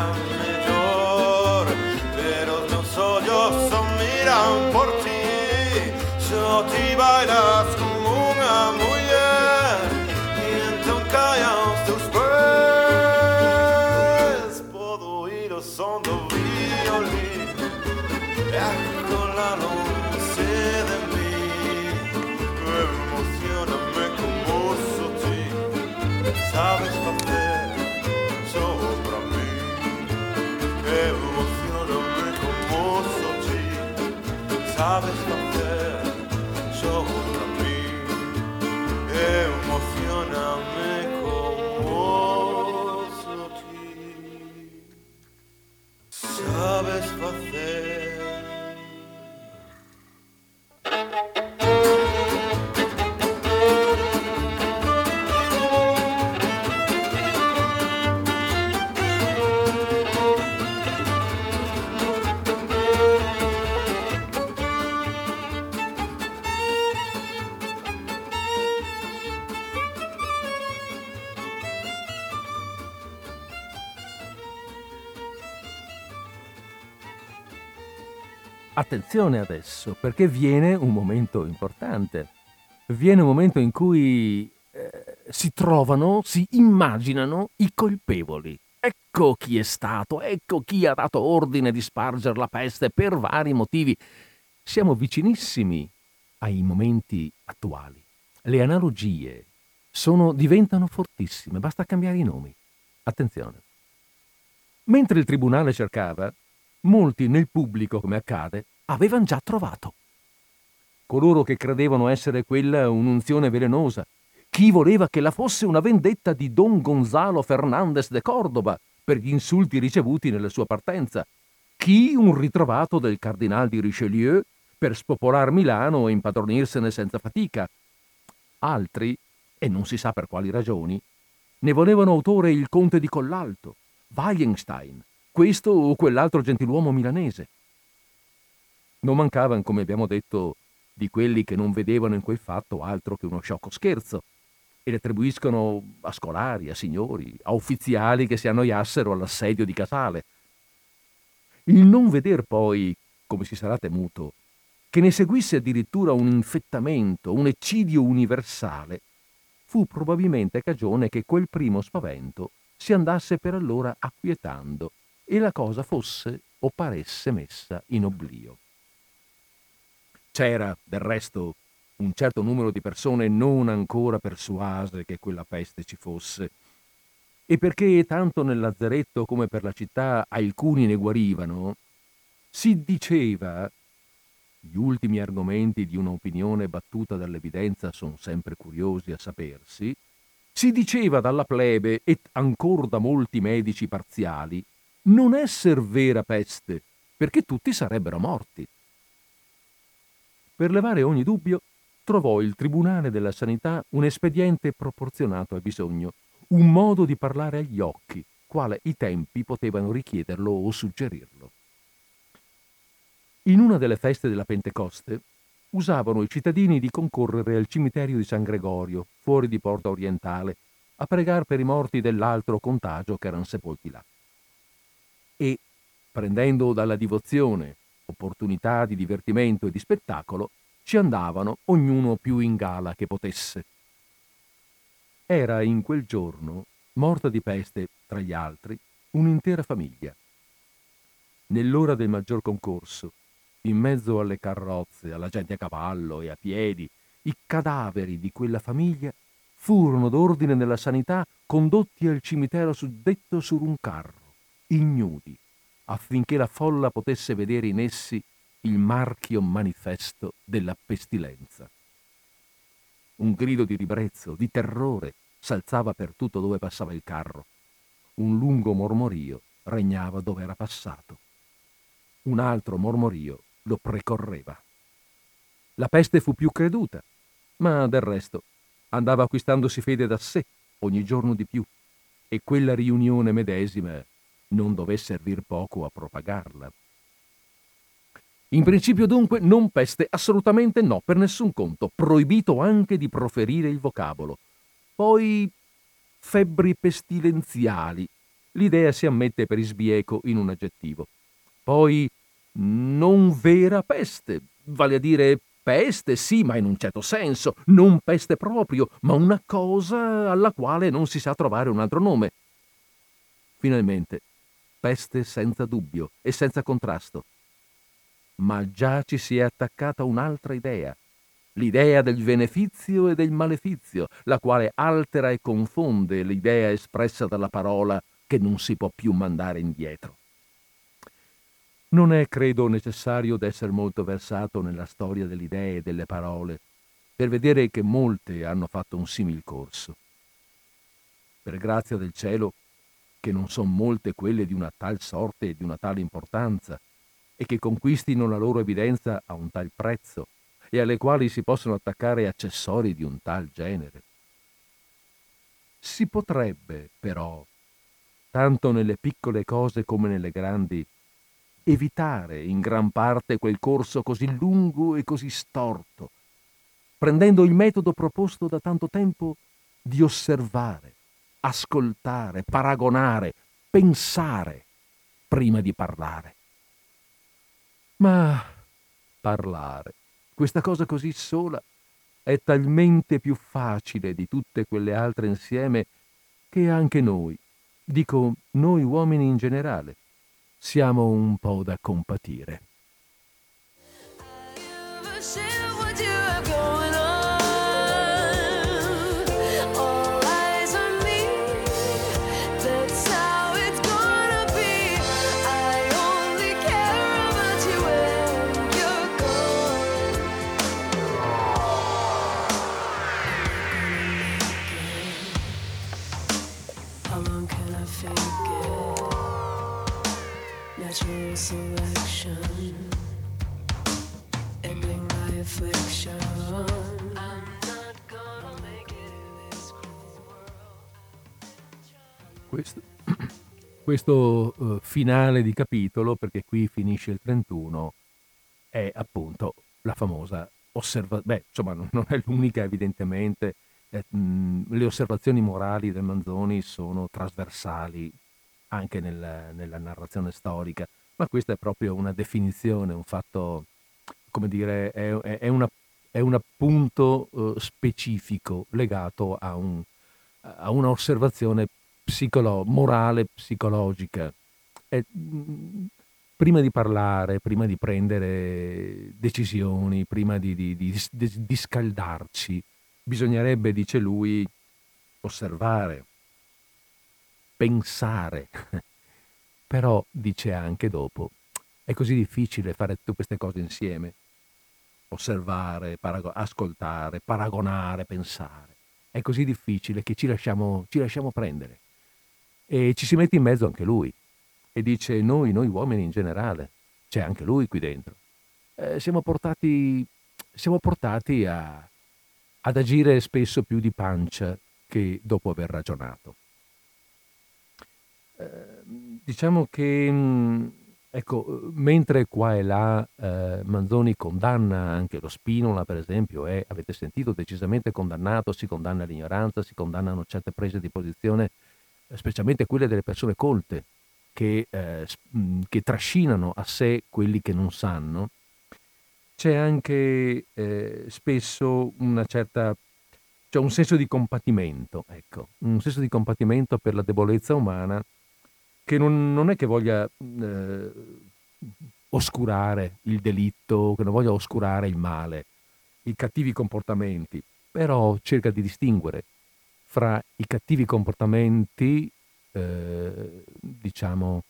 Attenzione adesso, perché viene un momento importante. Viene un momento in cui eh, si trovano, si immaginano i colpevoli. Ecco chi è stato, ecco chi ha dato ordine di spargere la peste per vari motivi. Siamo vicinissimi ai momenti attuali. Le analogie sono, diventano fortissime, basta cambiare i nomi. Attenzione. Mentre il tribunale cercava, molti nel pubblico, come accade, avevano già trovato. Coloro che credevano essere quella un'unzione velenosa, chi voleva che la fosse una vendetta di Don Gonzalo Fernandez de Cordoba per gli insulti ricevuti nella sua partenza, chi un ritrovato del cardinal di Richelieu per spopolar Milano e impadronirsene senza fatica. Altri, e non si sa per quali ragioni, ne volevano autore il conte di Collalto, Wallenstein, questo o quell'altro gentiluomo milanese. Non mancavano, come abbiamo detto, di quelli che non vedevano in quel fatto altro che uno sciocco scherzo e le attribuiscono a scolari, a signori, a ufficiali che si annoiassero all'assedio di Casale. Il non veder poi, come si sarà temuto, che ne seguisse addirittura un infettamento, un eccidio universale, fu probabilmente cagione che quel primo spavento si andasse per allora acquietando e la cosa fosse o paresse messa in oblio. C'era, del resto, un certo numero di persone non ancora persuase che quella peste ci fosse, e perché tanto nel lazzaretto come per la città alcuni ne guarivano, si diceva, gli ultimi argomenti di un'opinione battuta dall'evidenza sono sempre curiosi a sapersi, si diceva dalla plebe e ancor da molti medici parziali non esser vera peste, perché tutti sarebbero morti. Per levare ogni dubbio, trovò il Tribunale della Sanità un espediente proporzionato al bisogno, un modo di parlare agli occhi, quale i tempi potevano richiederlo o suggerirlo. In una delle feste della Pentecoste usavano i cittadini di concorrere al cimitero di San Gregorio, fuori di Porta Orientale, a pregar per i morti dell'altro contagio che erano sepolti là. E prendendo dalla divozione opportunità di divertimento e di spettacolo, ci andavano ognuno più in gala che potesse. Era in quel giorno morta di peste, tra gli altri, un'intera famiglia. Nell'ora del maggior concorso, in mezzo alle carrozze, alla gente a cavallo e a piedi, i cadaveri di quella famiglia furono d'ordine della sanità condotti al cimitero suddetto su un carro, ignudi, affinché la folla potesse vedere in essi il marchio manifesto della pestilenza. Un grido di ribrezzo, di terrore, s'alzava per tutto dove passava il carro. Un lungo mormorio regnava dove era passato. Un altro mormorio lo precorreva. La peste fu più creduta, ma del resto andava acquistandosi fede da sé ogni giorno di più, e quella riunione medesima non dové servir poco a propagarla. In principio dunque non peste, assolutamente no, per nessun conto, proibito anche di proferire il vocabolo. Poi febbri pestilenziali, l'idea si ammette per isbieco in un aggettivo. Poi non vera peste, vale a dire peste, sì, ma in un certo senso, non peste proprio, ma una cosa alla quale non si sa trovare un altro nome. Finalmente, peste senza dubbio e senza contrasto. Ma già ci si è attaccata un'altra idea, l'idea del benefizio e del malefizio, la quale altera e confonde l'idea espressa dalla parola che non si può più mandare indietro. Non è, credo, necessario d'essere molto versato nella storia delle idee e delle parole per vedere che molte hanno fatto un simil corso. Per grazia del cielo, che non son molte quelle di una tal sorte e di una tale importanza, e che conquistino la loro evidenza a un tal prezzo, e alle quali si possono attaccare accessori di un tal genere. Si potrebbe, però, tanto nelle piccole cose come nelle grandi, evitare in gran parte quel corso così lungo e così storto, prendendo il metodo proposto da tanto tempo di osservare, ascoltare, paragonare, pensare prima di parlare. Ma parlare, questa cosa così sola, è talmente più facile di tutte quelle altre insieme che anche noi, dico noi uomini in generale, siamo un po' da compatire. Questo, [clears throat] questo uh, finale di capitolo, perché qui finisce il 31, è appunto la famosa osservazione, beh, insomma, non è l'unica evidentemente, eh, mh, le osservazioni morali del Manzoni sono trasversali anche nel, nella narrazione storica, ma questa è proprio una definizione, un fatto, come dire, è, è, una, è un appunto uh, specifico legato a, un, a una osservazione psicolo- morale, psicologica. E, prima di parlare, prima di prendere decisioni, prima di, di, di, di scaldarci, bisognerebbe, dice lui, osservare, pensare. [laughs] Però, dice anche dopo, è così difficile fare tutte queste cose insieme. Osservare, parago- ascoltare, paragonare, pensare. È così difficile che ci lasciamo, ci lasciamo prendere. E ci si mette in mezzo anche lui e dice noi, noi uomini in generale, c'è anche lui qui dentro. Eh, siamo portati, siamo portati a, ad agire spesso più di pancia che dopo aver ragionato. Eh, diciamo che, mm, ecco, mentre qua e là eh, Manzoni condanna anche lo Spinola, per esempio, è, avete sentito, decisamente condannato, si condanna l'ignoranza, si condannano certe prese di posizione specialmente quelle delle persone colte, che, eh, che, trascinano a sé quelli che non sanno, c'è anche eh, spesso una certa, cioè un senso di compatimento, ecco, un senso di compatimento per la debolezza umana che non, non è che voglia eh, oscurare il delitto, che non voglia oscurare il male, i cattivi comportamenti, però cerca di distinguere fra i cattivi comportamenti, eh, diciamo,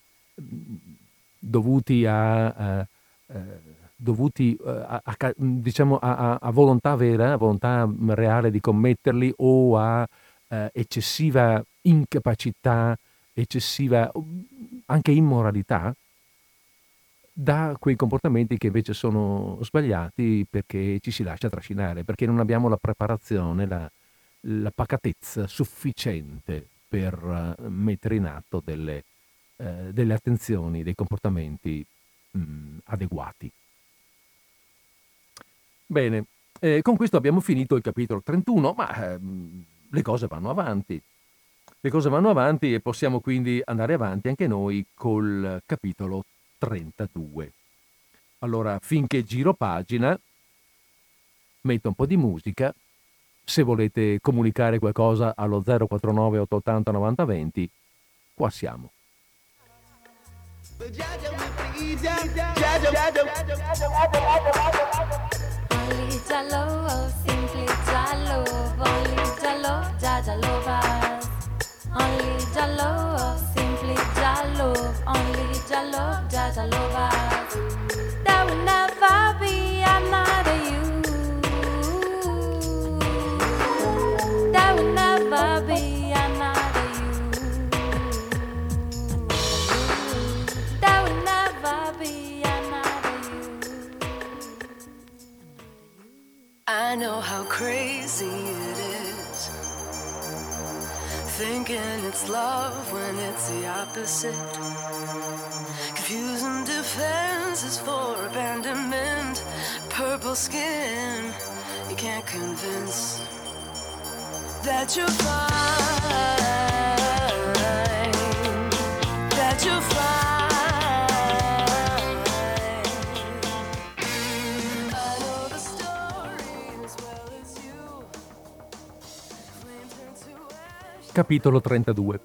dovuti a, a, a dovuti a, a, diciamo volontà vera, volontà reale di commetterli o a eh, eccessiva incapacità, eccessiva anche immoralità, da quei comportamenti che invece sono sbagliati perché ci si lascia trascinare, perché non abbiamo la preparazione, la, la pacatezza sufficiente per uh, mettere in atto delle, uh, delle, attenzioni, dei comportamenti mh, adeguati. Bene, eh, con questo abbiamo finito il capitolo 31, ma eh, le cose vanno avanti. Le cose vanno avanti e possiamo quindi andare avanti anche noi col capitolo 32. Allora, finché giro pagina, metto un po' di musica. Se volete comunicare qualcosa allo 049 880 9020, qua siamo. Only Jalo, simply Jalo, only Jalo, Jaja lovers. Only Jalo, simply Jalo, only Jalo, Jaja lovers. Know how crazy it is. Thinking it's love when it's the opposite. Confusing defenses for abandonment. Purple skin, you can't convince that you're fine. That you're fine. Capitolo 32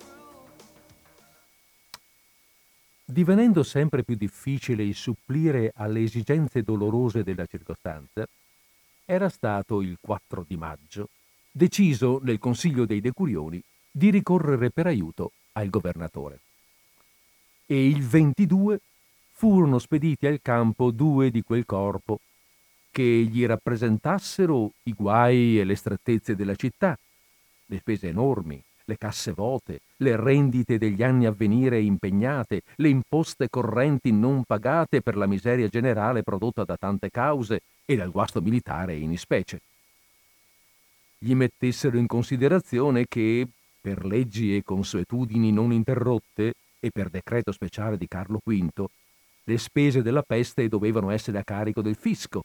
Divenendo sempre più difficile il supplire alle esigenze dolorose della circostanza, era stato il 4 di maggio deciso nel Consiglio dei Decurioni di ricorrere per aiuto al governatore. E il 22 furono spediti al campo due di quel corpo che gli rappresentassero i guai e le strettezze della città, le spese enormi, le casse vuote, le rendite degli anni a venire impegnate, le imposte correnti non pagate per la miseria generale prodotta da tante cause e dal guasto militare in ispecie gli mettessero in considerazione che, per leggi e consuetudini non interrotte e per decreto speciale di Carlo V, le spese della peste dovevano essere a carico del fisco.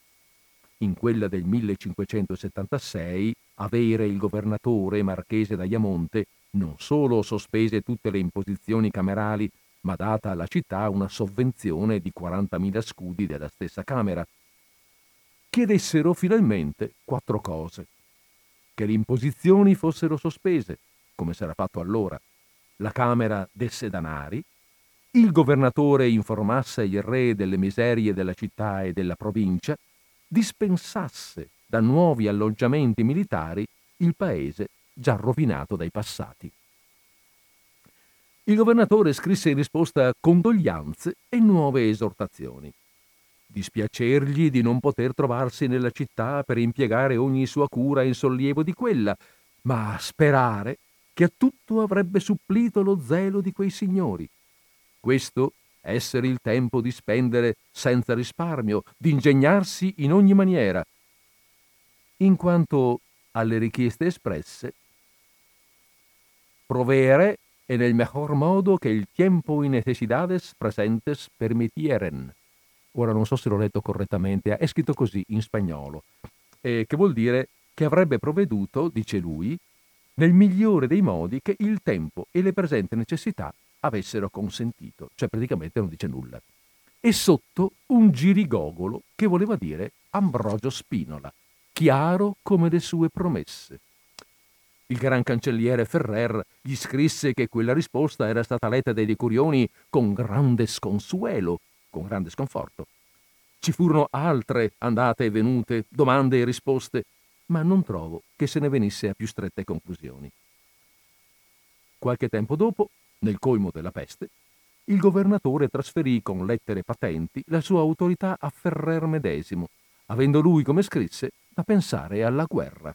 In quella del 1576, avere il governatore marchese d'Aiamonte non solo sospese tutte le imposizioni camerali, ma data alla città una sovvenzione di 40.000 scudi della stessa Camera. Chiedessero finalmente quattro cose che le imposizioni fossero sospese, come s'era fatto allora, la Camera desse danari, il governatore informasse il re delle miserie della città e della provincia, dispensasse da nuovi alloggiamenti militari il paese già rovinato dai passati. Il governatore scrisse in risposta condoglianze e nuove esortazioni dispiacergli di non poter trovarsi nella città per impiegare ogni sua cura in sollievo di quella, ma sperare che a tutto avrebbe supplito lo zelo di quei signori. Questo essere il tempo di spendere senza risparmio, di ingegnarsi in ogni maniera. In quanto alle richieste espresse, provere e nel mejor modo che il tiempo y necesidades presentes permitieren ora non so se l'ho letto correttamente, è scritto così in spagnolo, eh, che vuol dire che avrebbe provveduto, dice lui, nel migliore dei modi che il tempo e le presenti necessità avessero consentito, cioè praticamente non dice nulla. E sotto un girigogolo che voleva dire Ambrogio Spinola, chiaro come le sue promesse. Il gran cancelliere Ferrer gli scrisse che quella risposta era stata letta dai decurioni con grande sconsuelo, con grande sconforto. Ci furono altre andate e venute, domande e risposte, ma non trovo che se ne venisse a più strette conclusioni. Qualche tempo dopo, nel colmo della peste, il governatore trasferì con lettere patenti la sua autorità a Ferrer medesimo, avendo lui, come scrisse, da pensare alla guerra.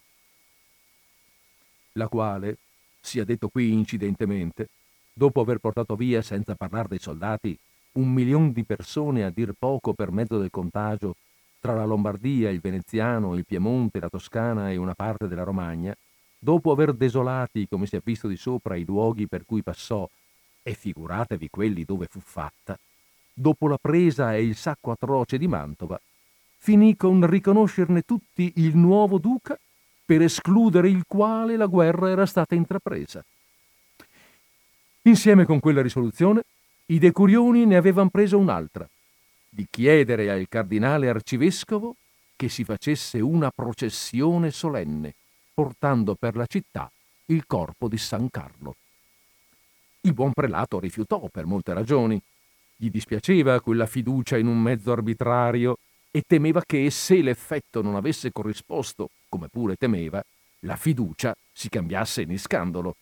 La quale, sia detto qui incidentemente, dopo aver portato via, senza parlare dei soldati, un milione di persone a dir poco per mezzo del contagio tra la Lombardia, il Veneziano, il Piemonte, la Toscana e una parte della Romagna, dopo aver desolati, come si è visto di sopra, i luoghi per cui passò, e figuratevi quelli dove fu fatta, dopo la presa e il sacco atroce di Mantova, finì con riconoscerne tutti il nuovo duca per escludere il quale la guerra era stata intrapresa. Insieme con quella risoluzione, i decurioni ne avevano preso un'altra, di chiedere al cardinale arcivescovo che si facesse una processione solenne, portando per la città il corpo di San Carlo. Il buon prelato rifiutò per molte ragioni. Gli dispiaceva quella fiducia in un mezzo arbitrario e temeva che se l'effetto non avesse corrisposto, come pure temeva, la fiducia si cambiasse in scandalo.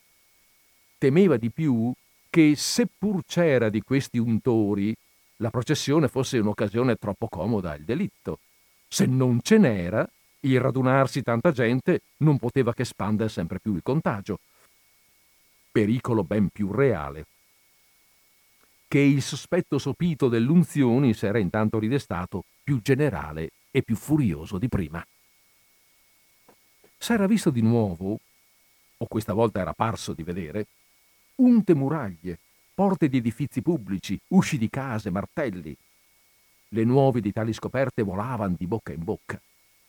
Temeva di più che seppur c'era di questi untori, la processione fosse un'occasione troppo comoda al delitto. Se non ce n'era, il radunarsi tanta gente non poteva che spandere sempre più il contagio. Pericolo ben più reale. Che il sospetto sopito dell'unzioni s'era intanto ridestato più generale e più furioso di prima. S'era visto di nuovo, o questa volta era parso di vedere, unte muraglie, porte di edifizi pubblici, usci di case, martelli. Le nuove di tali scoperte volavano di bocca in bocca.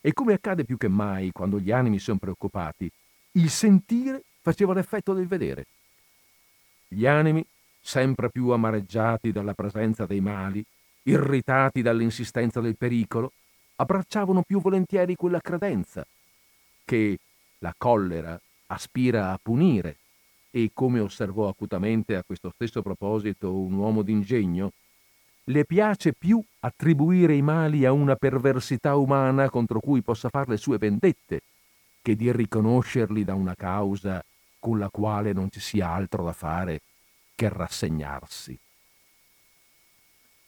E come accade più che mai quando gli animi sono preoccupati, il sentire faceva l'effetto del vedere. Gli animi, sempre più amareggiati dalla presenza dei mali, irritati dall'insistenza del pericolo, abbracciavano più volentieri quella credenza che la collera aspira a punire e come osservò acutamente a questo stesso proposito un uomo d'ingegno, le piace più attribuire i mali a una perversità umana contro cui possa fare le sue vendette, che di riconoscerli da una causa con la quale non ci sia altro da fare che rassegnarsi.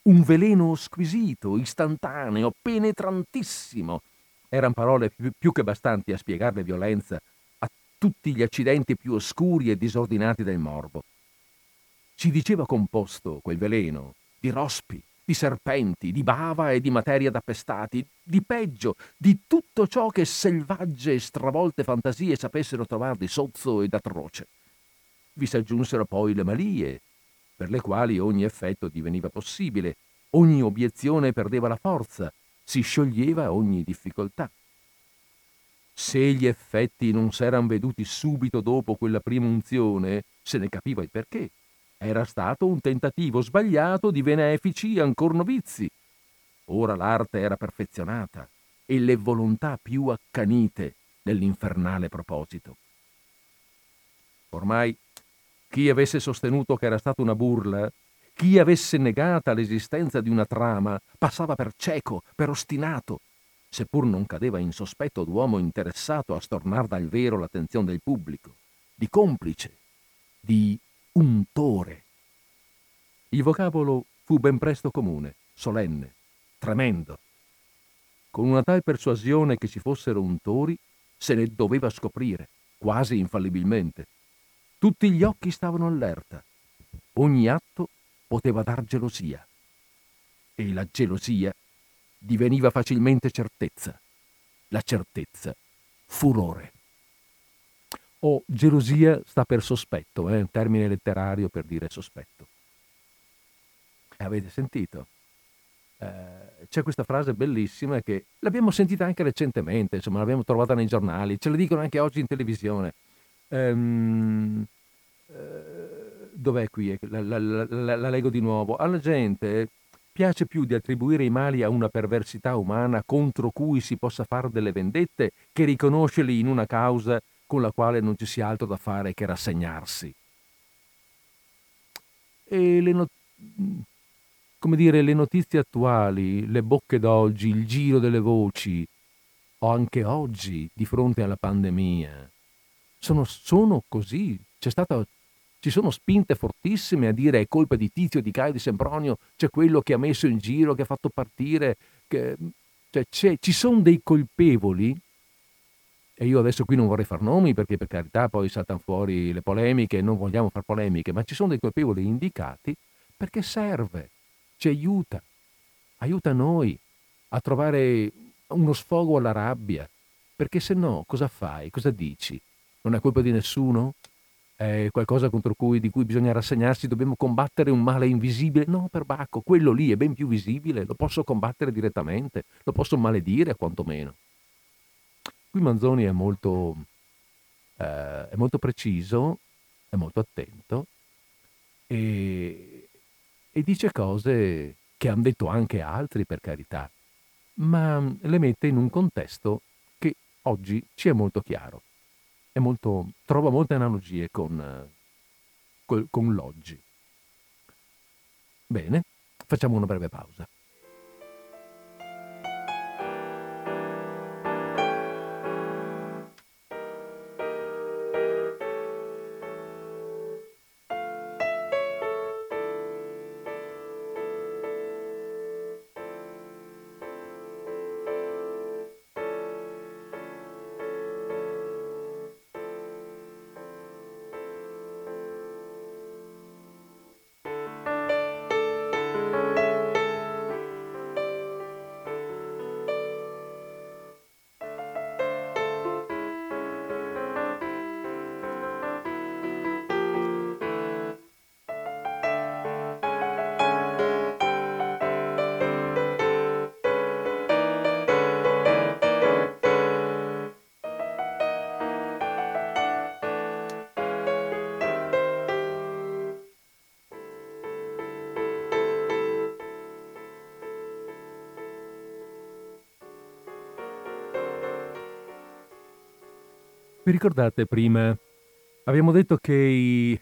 Un veleno squisito, istantaneo, penetrantissimo, erano parole più, che bastanti a spiegarle violenza tutti gli accidenti più oscuri e disordinati del morbo. Si diceva composto quel veleno di rospi, di serpenti, di bava e di materia d'appestati, di peggio, di tutto ciò che selvagge e stravolte fantasie sapessero trovare di sozzo ed atroce. Vi si aggiunsero poi le malie, per le quali ogni effetto diveniva possibile, ogni obiezione perdeva la forza, si scioglieva ogni difficoltà. Se gli effetti non s'eran veduti subito dopo quella prima unzione, se ne capiva il perché. Era stato un tentativo sbagliato di benefici ancor novizi. Ora l'arte era perfezionata e le volontà più accanite nell'infernale proposito. Ormai chi avesse sostenuto che era stata una burla, chi avesse negata l'esistenza di una trama, passava per cieco, per ostinato, seppur non cadeva in sospetto d'uomo interessato a stornar dal vero l'attenzione del pubblico, di complice, di untore. Il vocabolo fu ben presto comune, solenne, tremendo. Con una tal persuasione che ci fossero untori, se ne doveva scoprire, quasi infallibilmente. Tutti gli occhi stavano allerta. Ogni atto poteva dar gelosia. E la gelosia diveniva facilmente certezza, la certezza furore. O gelosia sta per sospetto, è eh? un termine letterario per dire sospetto. E avete sentito? Eh, c'è questa frase bellissima che l'abbiamo sentita anche recentemente, insomma l'abbiamo trovata nei giornali, ce la dicono anche oggi in televisione. Ehm, eh, dov'è qui? La, la, la, la leggo di nuovo. Alla gente piace più di attribuire i mali a una perversità umana contro cui si possa fare delle vendette che riconoscerli in una causa con la quale non ci sia altro da fare che rassegnarsi. E le, not- dire, le notizie attuali, le bocche d'oggi, il giro delle voci, o anche oggi, di fronte alla pandemia, sono, sono così. Stata, ci sono spinte fortissime a dire è colpa di Tizio, di Caio, di Sempronio, c'è quello che ha messo in giro, che ha fatto partire. Che, cioè, ci sono dei colpevoli e io adesso qui non vorrei far nomi perché per carità poi saltano fuori le polemiche, non vogliamo fare polemiche, ma ci sono dei colpevoli indicati perché serve, ci aiuta, aiuta noi a trovare uno sfogo alla rabbia, perché se no cosa fai, cosa dici? Non è colpa di nessuno? È qualcosa contro cui, di cui bisogna rassegnarsi, dobbiamo combattere un male invisibile? No, per Bacco, quello lì è ben più visibile, lo posso combattere direttamente, lo posso maledire quantomeno. Qui Manzoni è molto, eh, è molto preciso, è molto attento e, e dice cose che hanno detto anche altri, per carità, ma le mette in un contesto che oggi ci è molto chiaro. È molto, trova molte analogie con, con l'oggi. Bene, facciamo una breve pausa. Vi ricordate prima, abbiamo detto che i,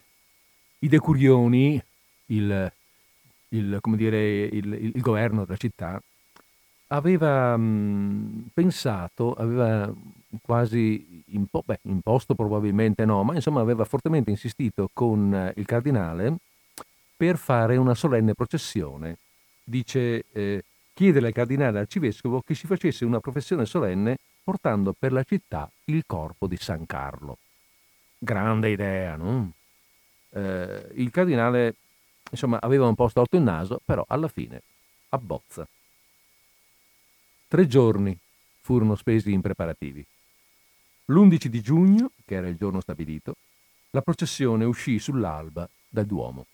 i decurioni, il, il, dire, il, il, governo della città, aveva mh, pensato, aveva quasi impo- beh, imposto probabilmente no, ma insomma aveva fortemente insistito con il cardinale per fare una solenne processione. Dice, eh, chiedere al cardinale arcivescovo che si facesse una professione solenne portando per la città il corpo di San Carlo. Grande idea, no? Eh, il cardinale, insomma, aveva un po' storto il naso, però alla fine abbozza. Tre giorni furono spesi in preparativi. L'11 di giugno, che era il giorno stabilito, la processione uscì sull'alba dal Duomo.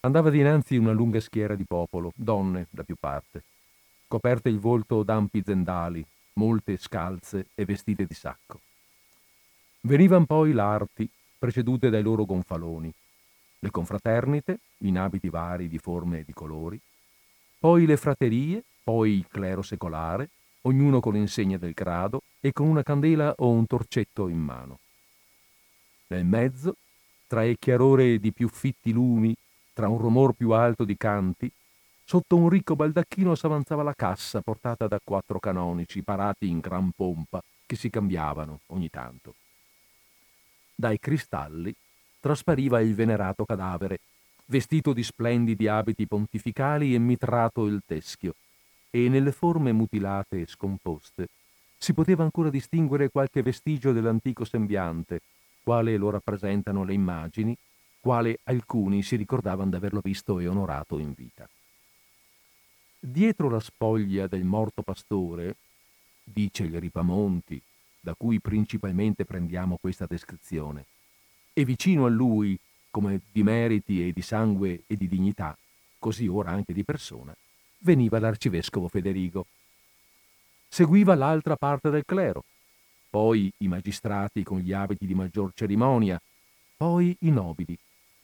Andava dinanzi una lunga schiera di popolo, donne da più parte coperte il volto d'ampi zendali, molte scalze e vestite di sacco. Venivan poi l'arti, precedute dai loro gonfaloni, le confraternite, in abiti vari di forme e di colori, poi le fraterie, poi il clero secolare, ognuno con l'insegna del grado e con una candela o un torcetto in mano. Nel mezzo, tra il chiarore di più fitti lumi, tra un rumor più alto di canti, Sotto un ricco baldacchino s'avanzava la cassa portata da quattro canonici parati in gran pompa che si cambiavano ogni tanto. Dai cristalli traspariva il venerato cadavere, vestito di splendidi abiti pontificali e mitrato il teschio, e nelle forme mutilate e scomposte si poteva ancora distinguere qualche vestigio dell'antico sembiante, quale lo rappresentano le immagini, quale alcuni si ricordavano d'averlo visto e onorato in vita. Dietro la spoglia del morto pastore, dice il Ripamonti, da cui principalmente prendiamo questa descrizione, e vicino a lui, come di meriti e di sangue e di dignità, così ora anche di persona, veniva l'arcivescovo Federigo. Seguiva l'altra parte del clero, poi i magistrati con gli abiti di maggior cerimonia, poi i nobili,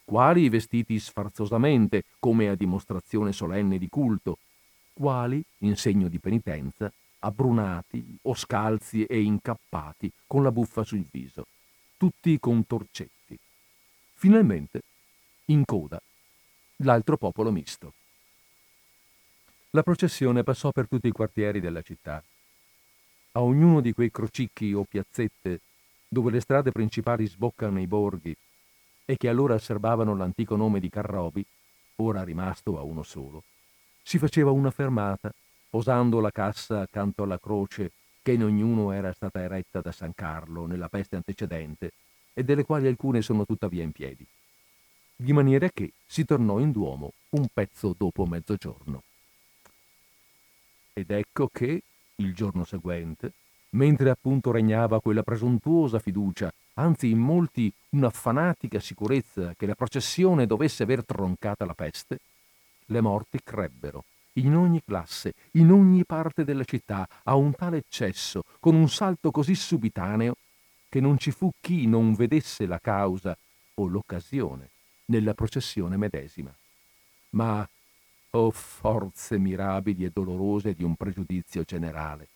quali vestiti sfarzosamente, come a dimostrazione solenne di culto, quali, in segno di penitenza, abbrunati o scalzi e incappati con la buffa sul viso, tutti con torcetti. Finalmente, in coda, l'altro popolo misto. La processione passò per tutti i quartieri della città. A ognuno di quei crocicchi o piazzette dove le strade principali sboccano nei borghi e che allora serbavano l'antico nome di Carrobi, ora rimasto a uno solo, si faceva una fermata, posando la cassa accanto alla croce che in ognuno era stata eretta da San Carlo nella peste antecedente e delle quali alcune sono tuttavia in piedi. Di maniera che si tornò in Duomo un pezzo dopo mezzogiorno. Ed ecco che, il giorno seguente, mentre appunto regnava quella presuntuosa fiducia, anzi in molti una fanatica sicurezza che la processione dovesse aver troncata la peste, le morti crebbero, in ogni classe, in ogni parte della città, a un tale eccesso, con un salto così subitaneo, che non ci fu chi non vedesse la causa o l'occasione nella processione medesima. Ma, oh forze mirabili e dolorose di un pregiudizio generale,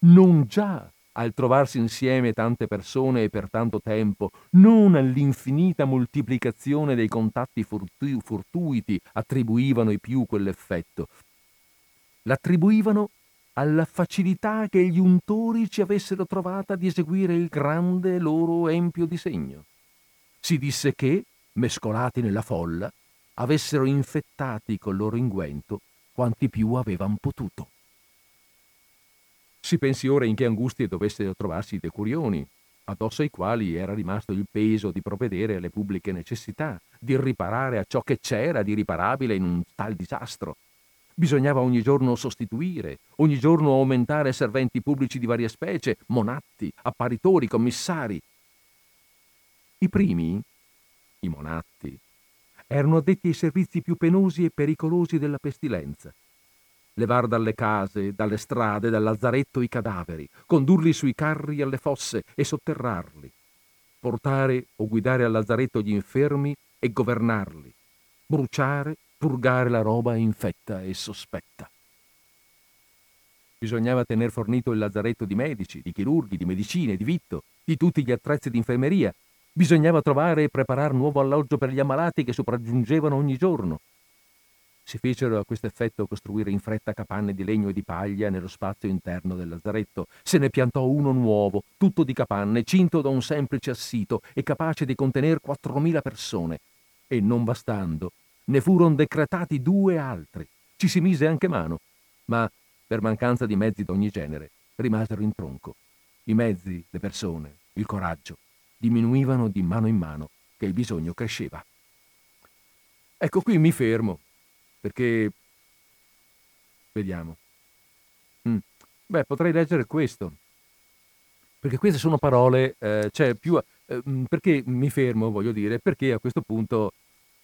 non già al trovarsi insieme tante persone e per tanto tempo, non all'infinita moltiplicazione dei contatti fortu- fortuiti attribuivano i più quell'effetto. L'attribuivano alla facilità che gli untori ci avessero trovata di eseguire il grande loro empio disegno. Si disse che, mescolati nella folla, avessero infettati col loro inguento quanti più avevan potuto. Si pensi ora in che angustie dovessero trovarsi i decurioni, addosso ai quali era rimasto il peso di provvedere alle pubbliche necessità, di riparare a ciò che c'era di riparabile in un tal disastro. Bisognava ogni giorno sostituire, ogni giorno aumentare serventi pubblici di varia specie, monatti, apparitori, commissari. I primi, i monatti, erano addetti ai servizi più penosi e pericolosi della pestilenza levar dalle case, dalle strade, dal lazzaretto i cadaveri, condurli sui carri alle fosse e sotterrarli, portare o guidare al lazzaretto gli infermi e governarli, bruciare, purgare la roba infetta e sospetta. Bisognava tener fornito il lazzaretto di medici, di chirurghi, di medicine, di vitto, di tutti gli attrezzi di infermeria. Bisognava trovare e preparare nuovo alloggio per gli ammalati che sopraggiungevano ogni giorno si fecero a questo effetto costruire in fretta capanne di legno e di paglia nello spazio interno del lazzaretto. Se ne piantò uno nuovo, tutto di capanne, cinto da un semplice assito e capace di contenere quattromila persone. E non bastando, ne furono decretati due altri. Ci si mise anche mano, ma per mancanza di mezzi d'ogni genere rimasero in tronco. I mezzi, le persone, il coraggio diminuivano di mano in mano che il bisogno cresceva. Ecco qui mi fermo perché... Vediamo. Mm. Beh, potrei leggere questo. Perché queste sono parole, eh, cioè più... Eh, mm, perché mi fermo, voglio dire, perché a questo punto,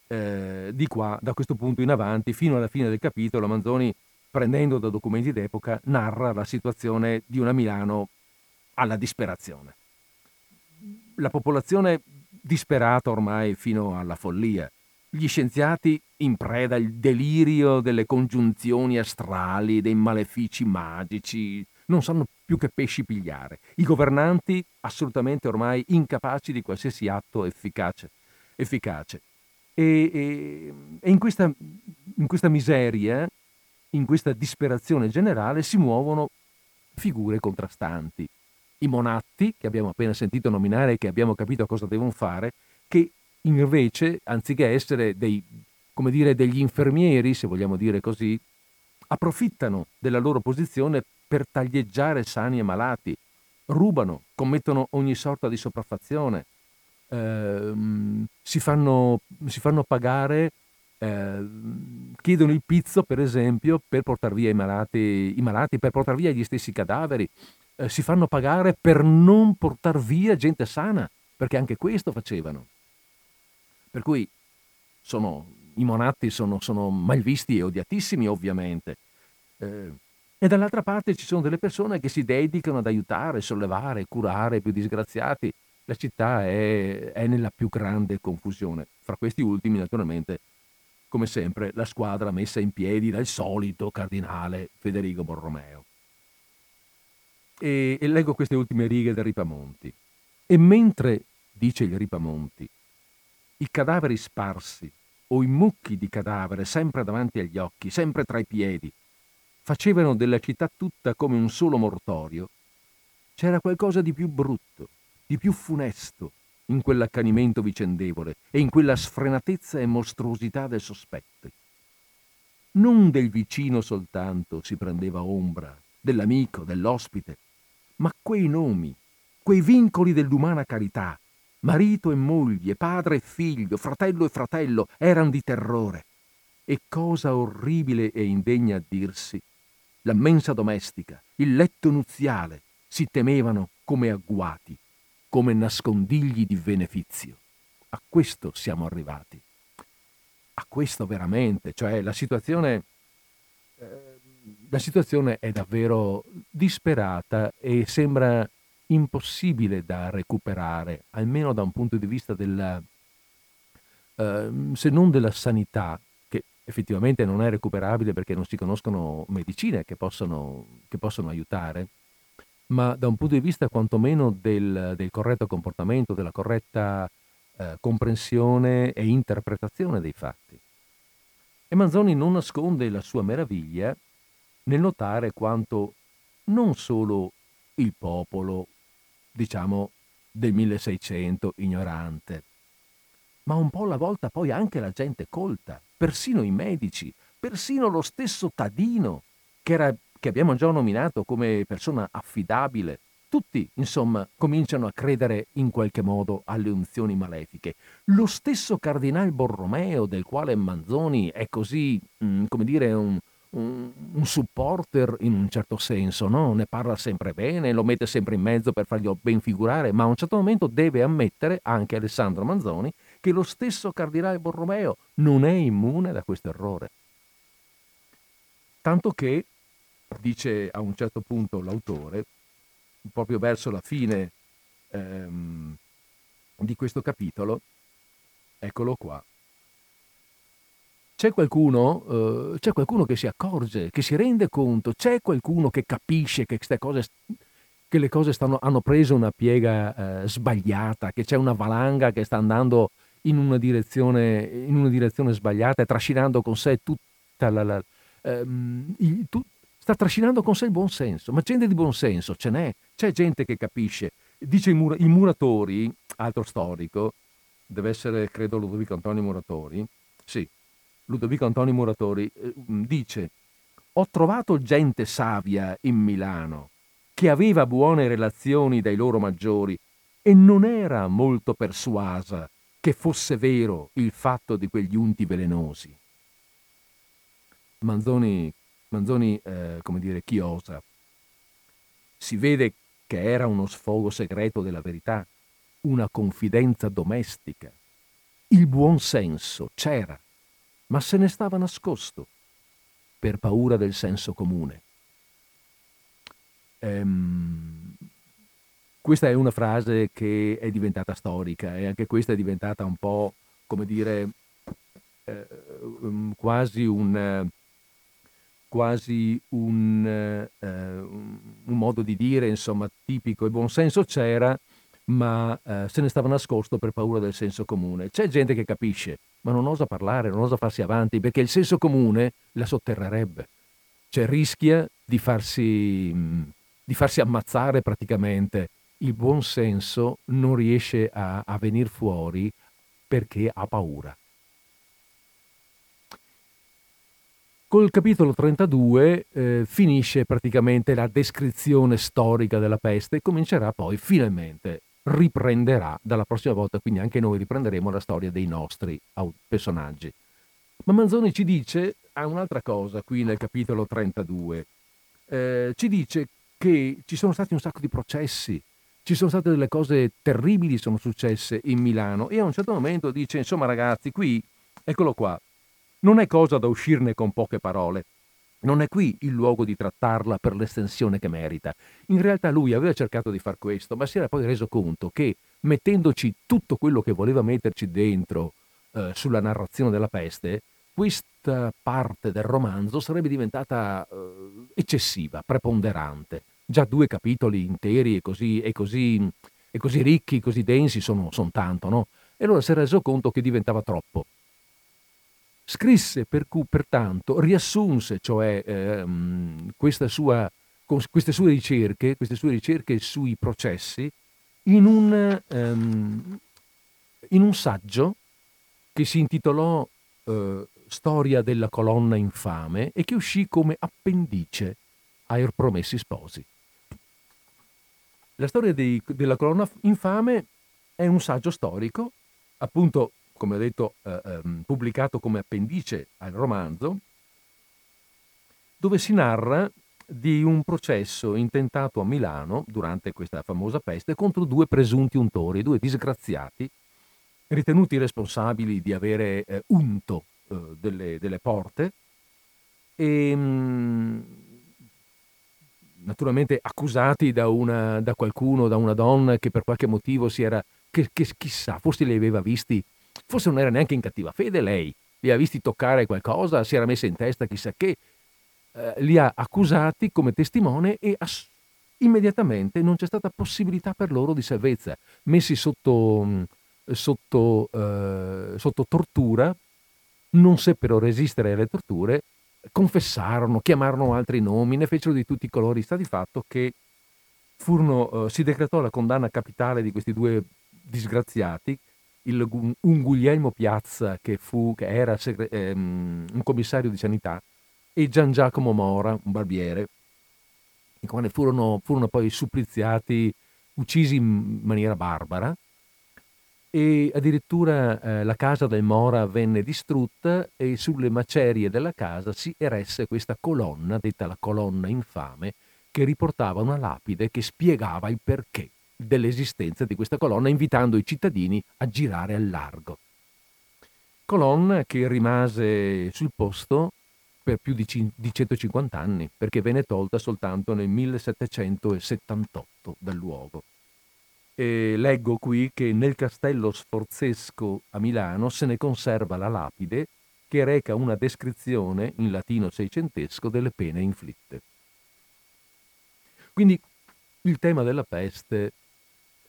eh, di qua, da questo punto in avanti, fino alla fine del capitolo, Manzoni, prendendo da documenti d'epoca, narra la situazione di una Milano alla disperazione. La popolazione disperata ormai fino alla follia gli scienziati in preda al delirio delle congiunzioni astrali, dei malefici magici, non sanno più che pesci pigliare. I governanti assolutamente ormai incapaci di qualsiasi atto efficace. efficace. E, e, e in, questa, in questa miseria, in questa disperazione generale, si muovono figure contrastanti. I monatti, che abbiamo appena sentito nominare e che abbiamo capito cosa devono fare, che invece, anziché essere dei, dire, degli infermieri, se vogliamo dire così, approfittano della loro posizione per taglieggiare sani e malati, rubano, commettono ogni sorta di sopraffazione, eh, si, fanno, si, fanno, pagare, eh, chiedono il pizzo per esempio per portare via i malati, i malati per portare via gli stessi cadaveri, eh, si fanno pagare per non portare via gente sana, perché anche questo facevano. Per cui sono, i monatti sono, sono malvisti e odiatissimi ovviamente. Eh, e dall'altra parte ci sono delle persone che si dedicano ad aiutare, sollevare, curare i più disgraziati. la città è, è nella più grande confusione. Fra questi ultimi, naturalmente, come sempre, la squadra messa in piedi dal solito cardinale Federico Borromeo. E, e leggo queste ultime righe del Ripamonti. E mentre, dice il Ripamonti, i cadaveri sparsi o i mucchi di cadavere sempre davanti agli occhi, sempre tra i piedi, facevano della città tutta come un solo mortorio, c'era qualcosa di più brutto, di più funesto in quell'accanimento vicendevole e in quella sfrenatezza e mostruosità del sospetto. Non del vicino soltanto si prendeva ombra, dell'amico, dell'ospite, ma quei nomi, quei vincoli dell'umana carità, marito e moglie, padre e figlio, fratello e fratello, erano di terrore. E cosa orribile e indegna a dirsi, la mensa domestica, il letto nuziale, si temevano come agguati, come nascondigli di benefizio. A questo siamo arrivati. A questo veramente, cioè la situazione, eh, la situazione è davvero disperata e sembra impossibile da recuperare, almeno da un punto di vista della, eh, se non della sanità, che effettivamente non è recuperabile perché non si conoscono medicine che possono, che possono aiutare, ma da un punto di vista quantomeno del, del corretto comportamento, della corretta eh, comprensione e interpretazione dei fatti. E Manzoni non nasconde la sua meraviglia nel notare quanto non solo il popolo, diciamo, del 1600 ignorante, ma un po' alla volta poi anche la gente colta, persino i medici, persino lo stesso Tadino, che era che abbiamo già nominato come persona affidabile, tutti, insomma, cominciano a credere in qualche modo alle unzioni malefiche. Lo stesso Cardinal Borromeo, del quale Manzoni è così, mm, come dire, un, un, un, supporter in un certo senso, no? ne parla sempre bene, lo mette sempre in mezzo per fargli ben figurare, ma a un certo momento deve ammettere anche Alessandro Manzoni che lo stesso Cardinale Borromeo non è immune da questo errore. Tanto che dice a un certo punto l'autore, proprio verso la fine ehm, di questo capitolo, eccolo qua. C'è qualcuno, eh, c'è qualcuno che si accorge, che si rende conto, c'è qualcuno che capisce che, cose, che le cose stanno, hanno preso una piega eh, sbagliata, che c'è una valanga che sta andando in una direzione, in una direzione sbagliata e trascinando con sé tutta la, la, ehm, il, tu, sta trascinando con sé il buon senso, ma gente di buon senso ce n'è, c'è gente che capisce. Dice i, mur- i muratori, altro storico, deve essere credo Ludovico Antonio Muratori, sì, Ludovico Antonio Muratori, eh, dice ho trovato gente savia in Milano che aveva buone relazioni dai loro maggiori e non era molto persuasa che fosse vero il fatto di quegli unti velenosi. Manzoni Manzoni, eh, come dire, chi osa. Si vede che era uno sfogo segreto della verità, una confidenza domestica. Il buon senso c'era, ma se ne stava nascosto per paura del senso comune. Ehm, questa è una frase che è diventata storica e anche questa è diventata un po', come dire, eh, quasi un quasi un, eh, un, modo di dire, insomma, tipico e buonsenso c'era, ma eh, se ne stava nascosto per paura del senso comune. C'è gente che capisce, ma non osa parlare, non osa farsi avanti, perché il senso comune la sotterrerebbe. Cioè rischia di farsi, di farsi ammazzare praticamente. Il buon senso non riesce a, a venire fuori perché ha paura. Col capitolo 32 eh, finisce praticamente la descrizione storica della peste e comincerà poi finalmente, riprenderà dalla prossima volta, quindi anche noi riprenderemo la storia dei nostri personaggi. Ma Manzoni ci dice ha un'altra cosa qui nel capitolo 32. Eh, ci dice che ci sono stati un sacco di processi, ci sono state delle cose terribili sono successe in Milano e a un certo momento dice insomma ragazzi qui, eccolo qua, non è cosa da uscirne con poche parole. Non è qui il luogo di trattarla per l'estensione che merita. In realtà lui aveva cercato di far questo, ma si era poi reso conto che mettendoci tutto quello che voleva metterci dentro eh, sulla narrazione della peste, questa parte del romanzo sarebbe diventata eh, eccessiva, preponderante. Già due capitoli interi e così, e così, e così ricchi, così densi sono, sono tanto, no? E allora si è reso conto che diventava troppo. Scrisse per cui, pertanto, riassunse cioè ehm, sua, queste sue ricerche, queste sue ricerche sui processi in un, um, in un saggio che si intitolò uh, Storia della colonna infame e che uscì come appendice ai Promessi Sposi. La storia dei, della colonna infame è un saggio storico, appunto, come ho detto, uh, um, pubblicato come appendice al romanzo, dove si narra di un processo intentato a Milano durante questa famosa peste contro due presunti untori, due disgraziati ritenuti responsabili di avere eh, unto eh, delle, delle, porte e mm, naturalmente accusati da, una, da, qualcuno, da una donna che per qualche motivo si era, che, che chissà, forse li aveva visti, forse non era neanche in cattiva fede lei, li aveva visti toccare qualcosa, si era messa in testa chissà che, eh, li ha accusati come testimone e ass- immediatamente non c'è stata possibilità per loro di salvezza, messi sotto, mm, sotto, eh, sotto tortura, non seppero resistere alle torture, confessarono, chiamarono altri nomi, ne fecero di tutti i colori. Sta di fatto che furono, eh, si decretò la condanna capitale di questi due disgraziati, il, un Guglielmo Piazza che, fu, che era segre, ehm, un commissario di sanità e Gian Giacomo Mora, un barbiere, i quali furono, furono poi suppliziati, uccisi in maniera barbara e addirittura eh, la casa del Mora venne distrutta e sulle macerie della casa si eresse questa colonna, detta la colonna infame, che riportava una lapide che spiegava il perché dell'esistenza di questa colonna, invitando i cittadini a girare al largo. Colonna che rimase sul posto per più di, di 150 anni, perché venne tolta soltanto nel 1778 dal luogo. E leggo qui che nel castello sforzesco a Milano se ne conserva la lapide che reca una descrizione in latino seicentesco delle pene inflitte. Quindi il tema della peste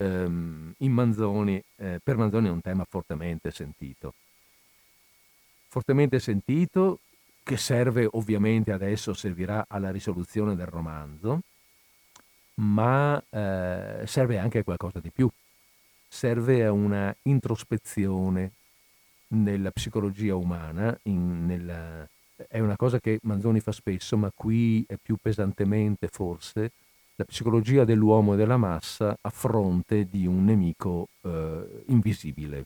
ehm, Manzoni, eh, per Manzoni è un tema fortemente sentito. Fortemente sentito che serve ovviamente adesso, servirà alla risoluzione del romanzo, ma eh, serve anche a qualcosa di più. Serve a una introspezione nella psicologia umana, in, nella, è una cosa che Manzoni fa spesso, ma qui è più pesantemente forse, la psicologia dell'uomo e della massa a fronte di un nemico eh, invisibile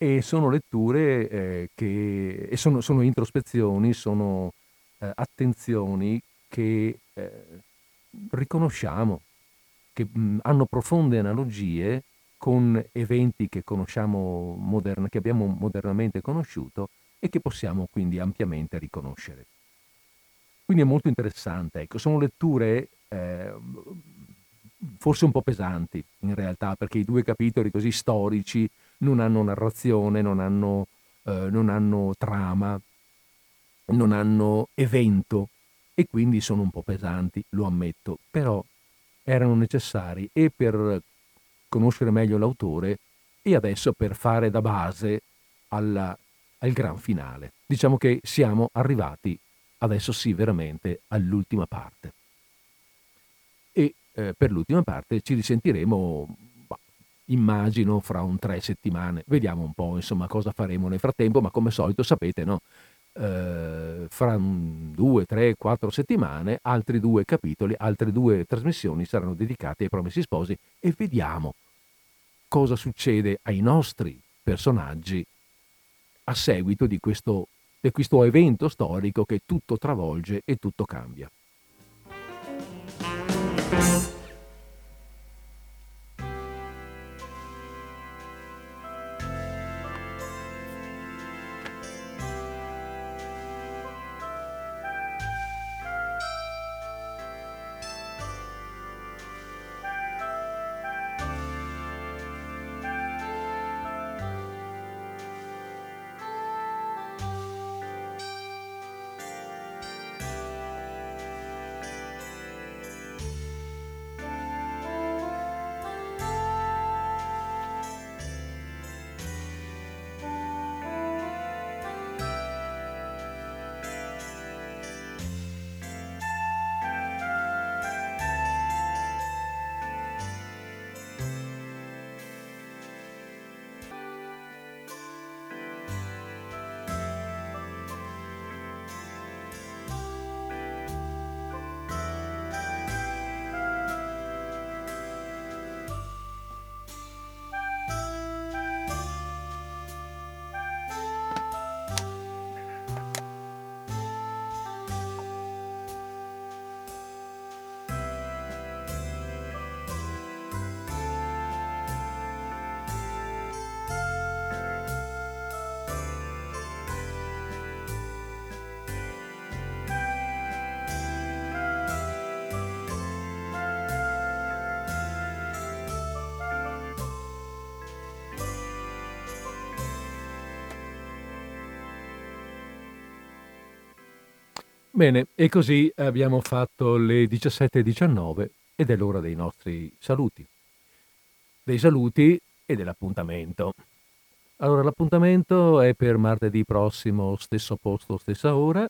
e sono letture eh, che sono, sono, introspezioni, sono eh, attenzioni che eh, riconosciamo, che mh, hanno profonde analogie con eventi che conosciamo moderna, che abbiamo modernamente conosciuto e che possiamo quindi ampiamente riconoscere. Quindi è molto interessante, ecco, sono letture eh, forse un po' pesanti in realtà, perché i due capitoli così storici non hanno narrazione, non hanno, eh, non hanno trama, non hanno evento e quindi sono un po' pesanti, lo ammetto, però erano necessari e per conoscere meglio l'autore e adesso per fare da base alla, al gran finale. Diciamo che siamo arrivati adesso sì veramente all'ultima parte. Eh, per l'ultima parte ci risentiremo immagino fra un tre settimane. Vediamo un po' insomma cosa faremo nel frattempo, ma come solito sapete, no? Eh, fra due, tre, quattro settimane altri due capitoli, altre due trasmissioni saranno dedicate ai promessi sposi e vediamo cosa succede ai nostri personaggi a seguito di questo, di questo evento storico che tutto travolge e tutto cambia. Bene, e così abbiamo fatto le 17.19 ed è l'ora dei nostri saluti. Dei saluti e dell'appuntamento. Allora, l'appuntamento è per martedì prossimo, stesso posto, stessa ora.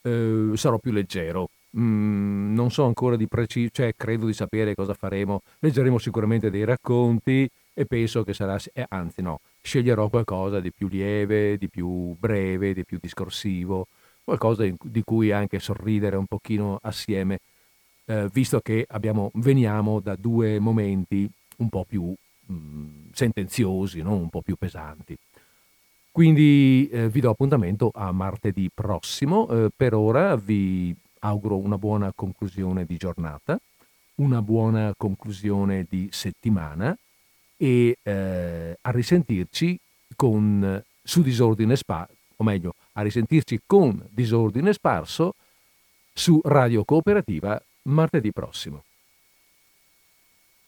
Eh, sarò più leggero. Mm, non so ancora di preciso, cioè credo di sapere cosa faremo. Leggeremo sicuramente dei racconti e penso che sarà, eh, anzi no, sceglierò qualcosa di più lieve, di più breve, di più discorsivo qualcosa di cui anche sorridere un pochino assieme, eh, visto che abbiamo, veniamo da due momenti un po' più mh, mm, sentenziosi, no? un po' più pesanti. Quindi eh, vi do appuntamento a martedì prossimo. Eh, per ora vi auguro una buona conclusione di giornata, una buona conclusione di settimana e eh, a risentirci con su disordine spa, o meglio, a risentirci con disordine sparso su Radio Cooperativa martedì prossimo.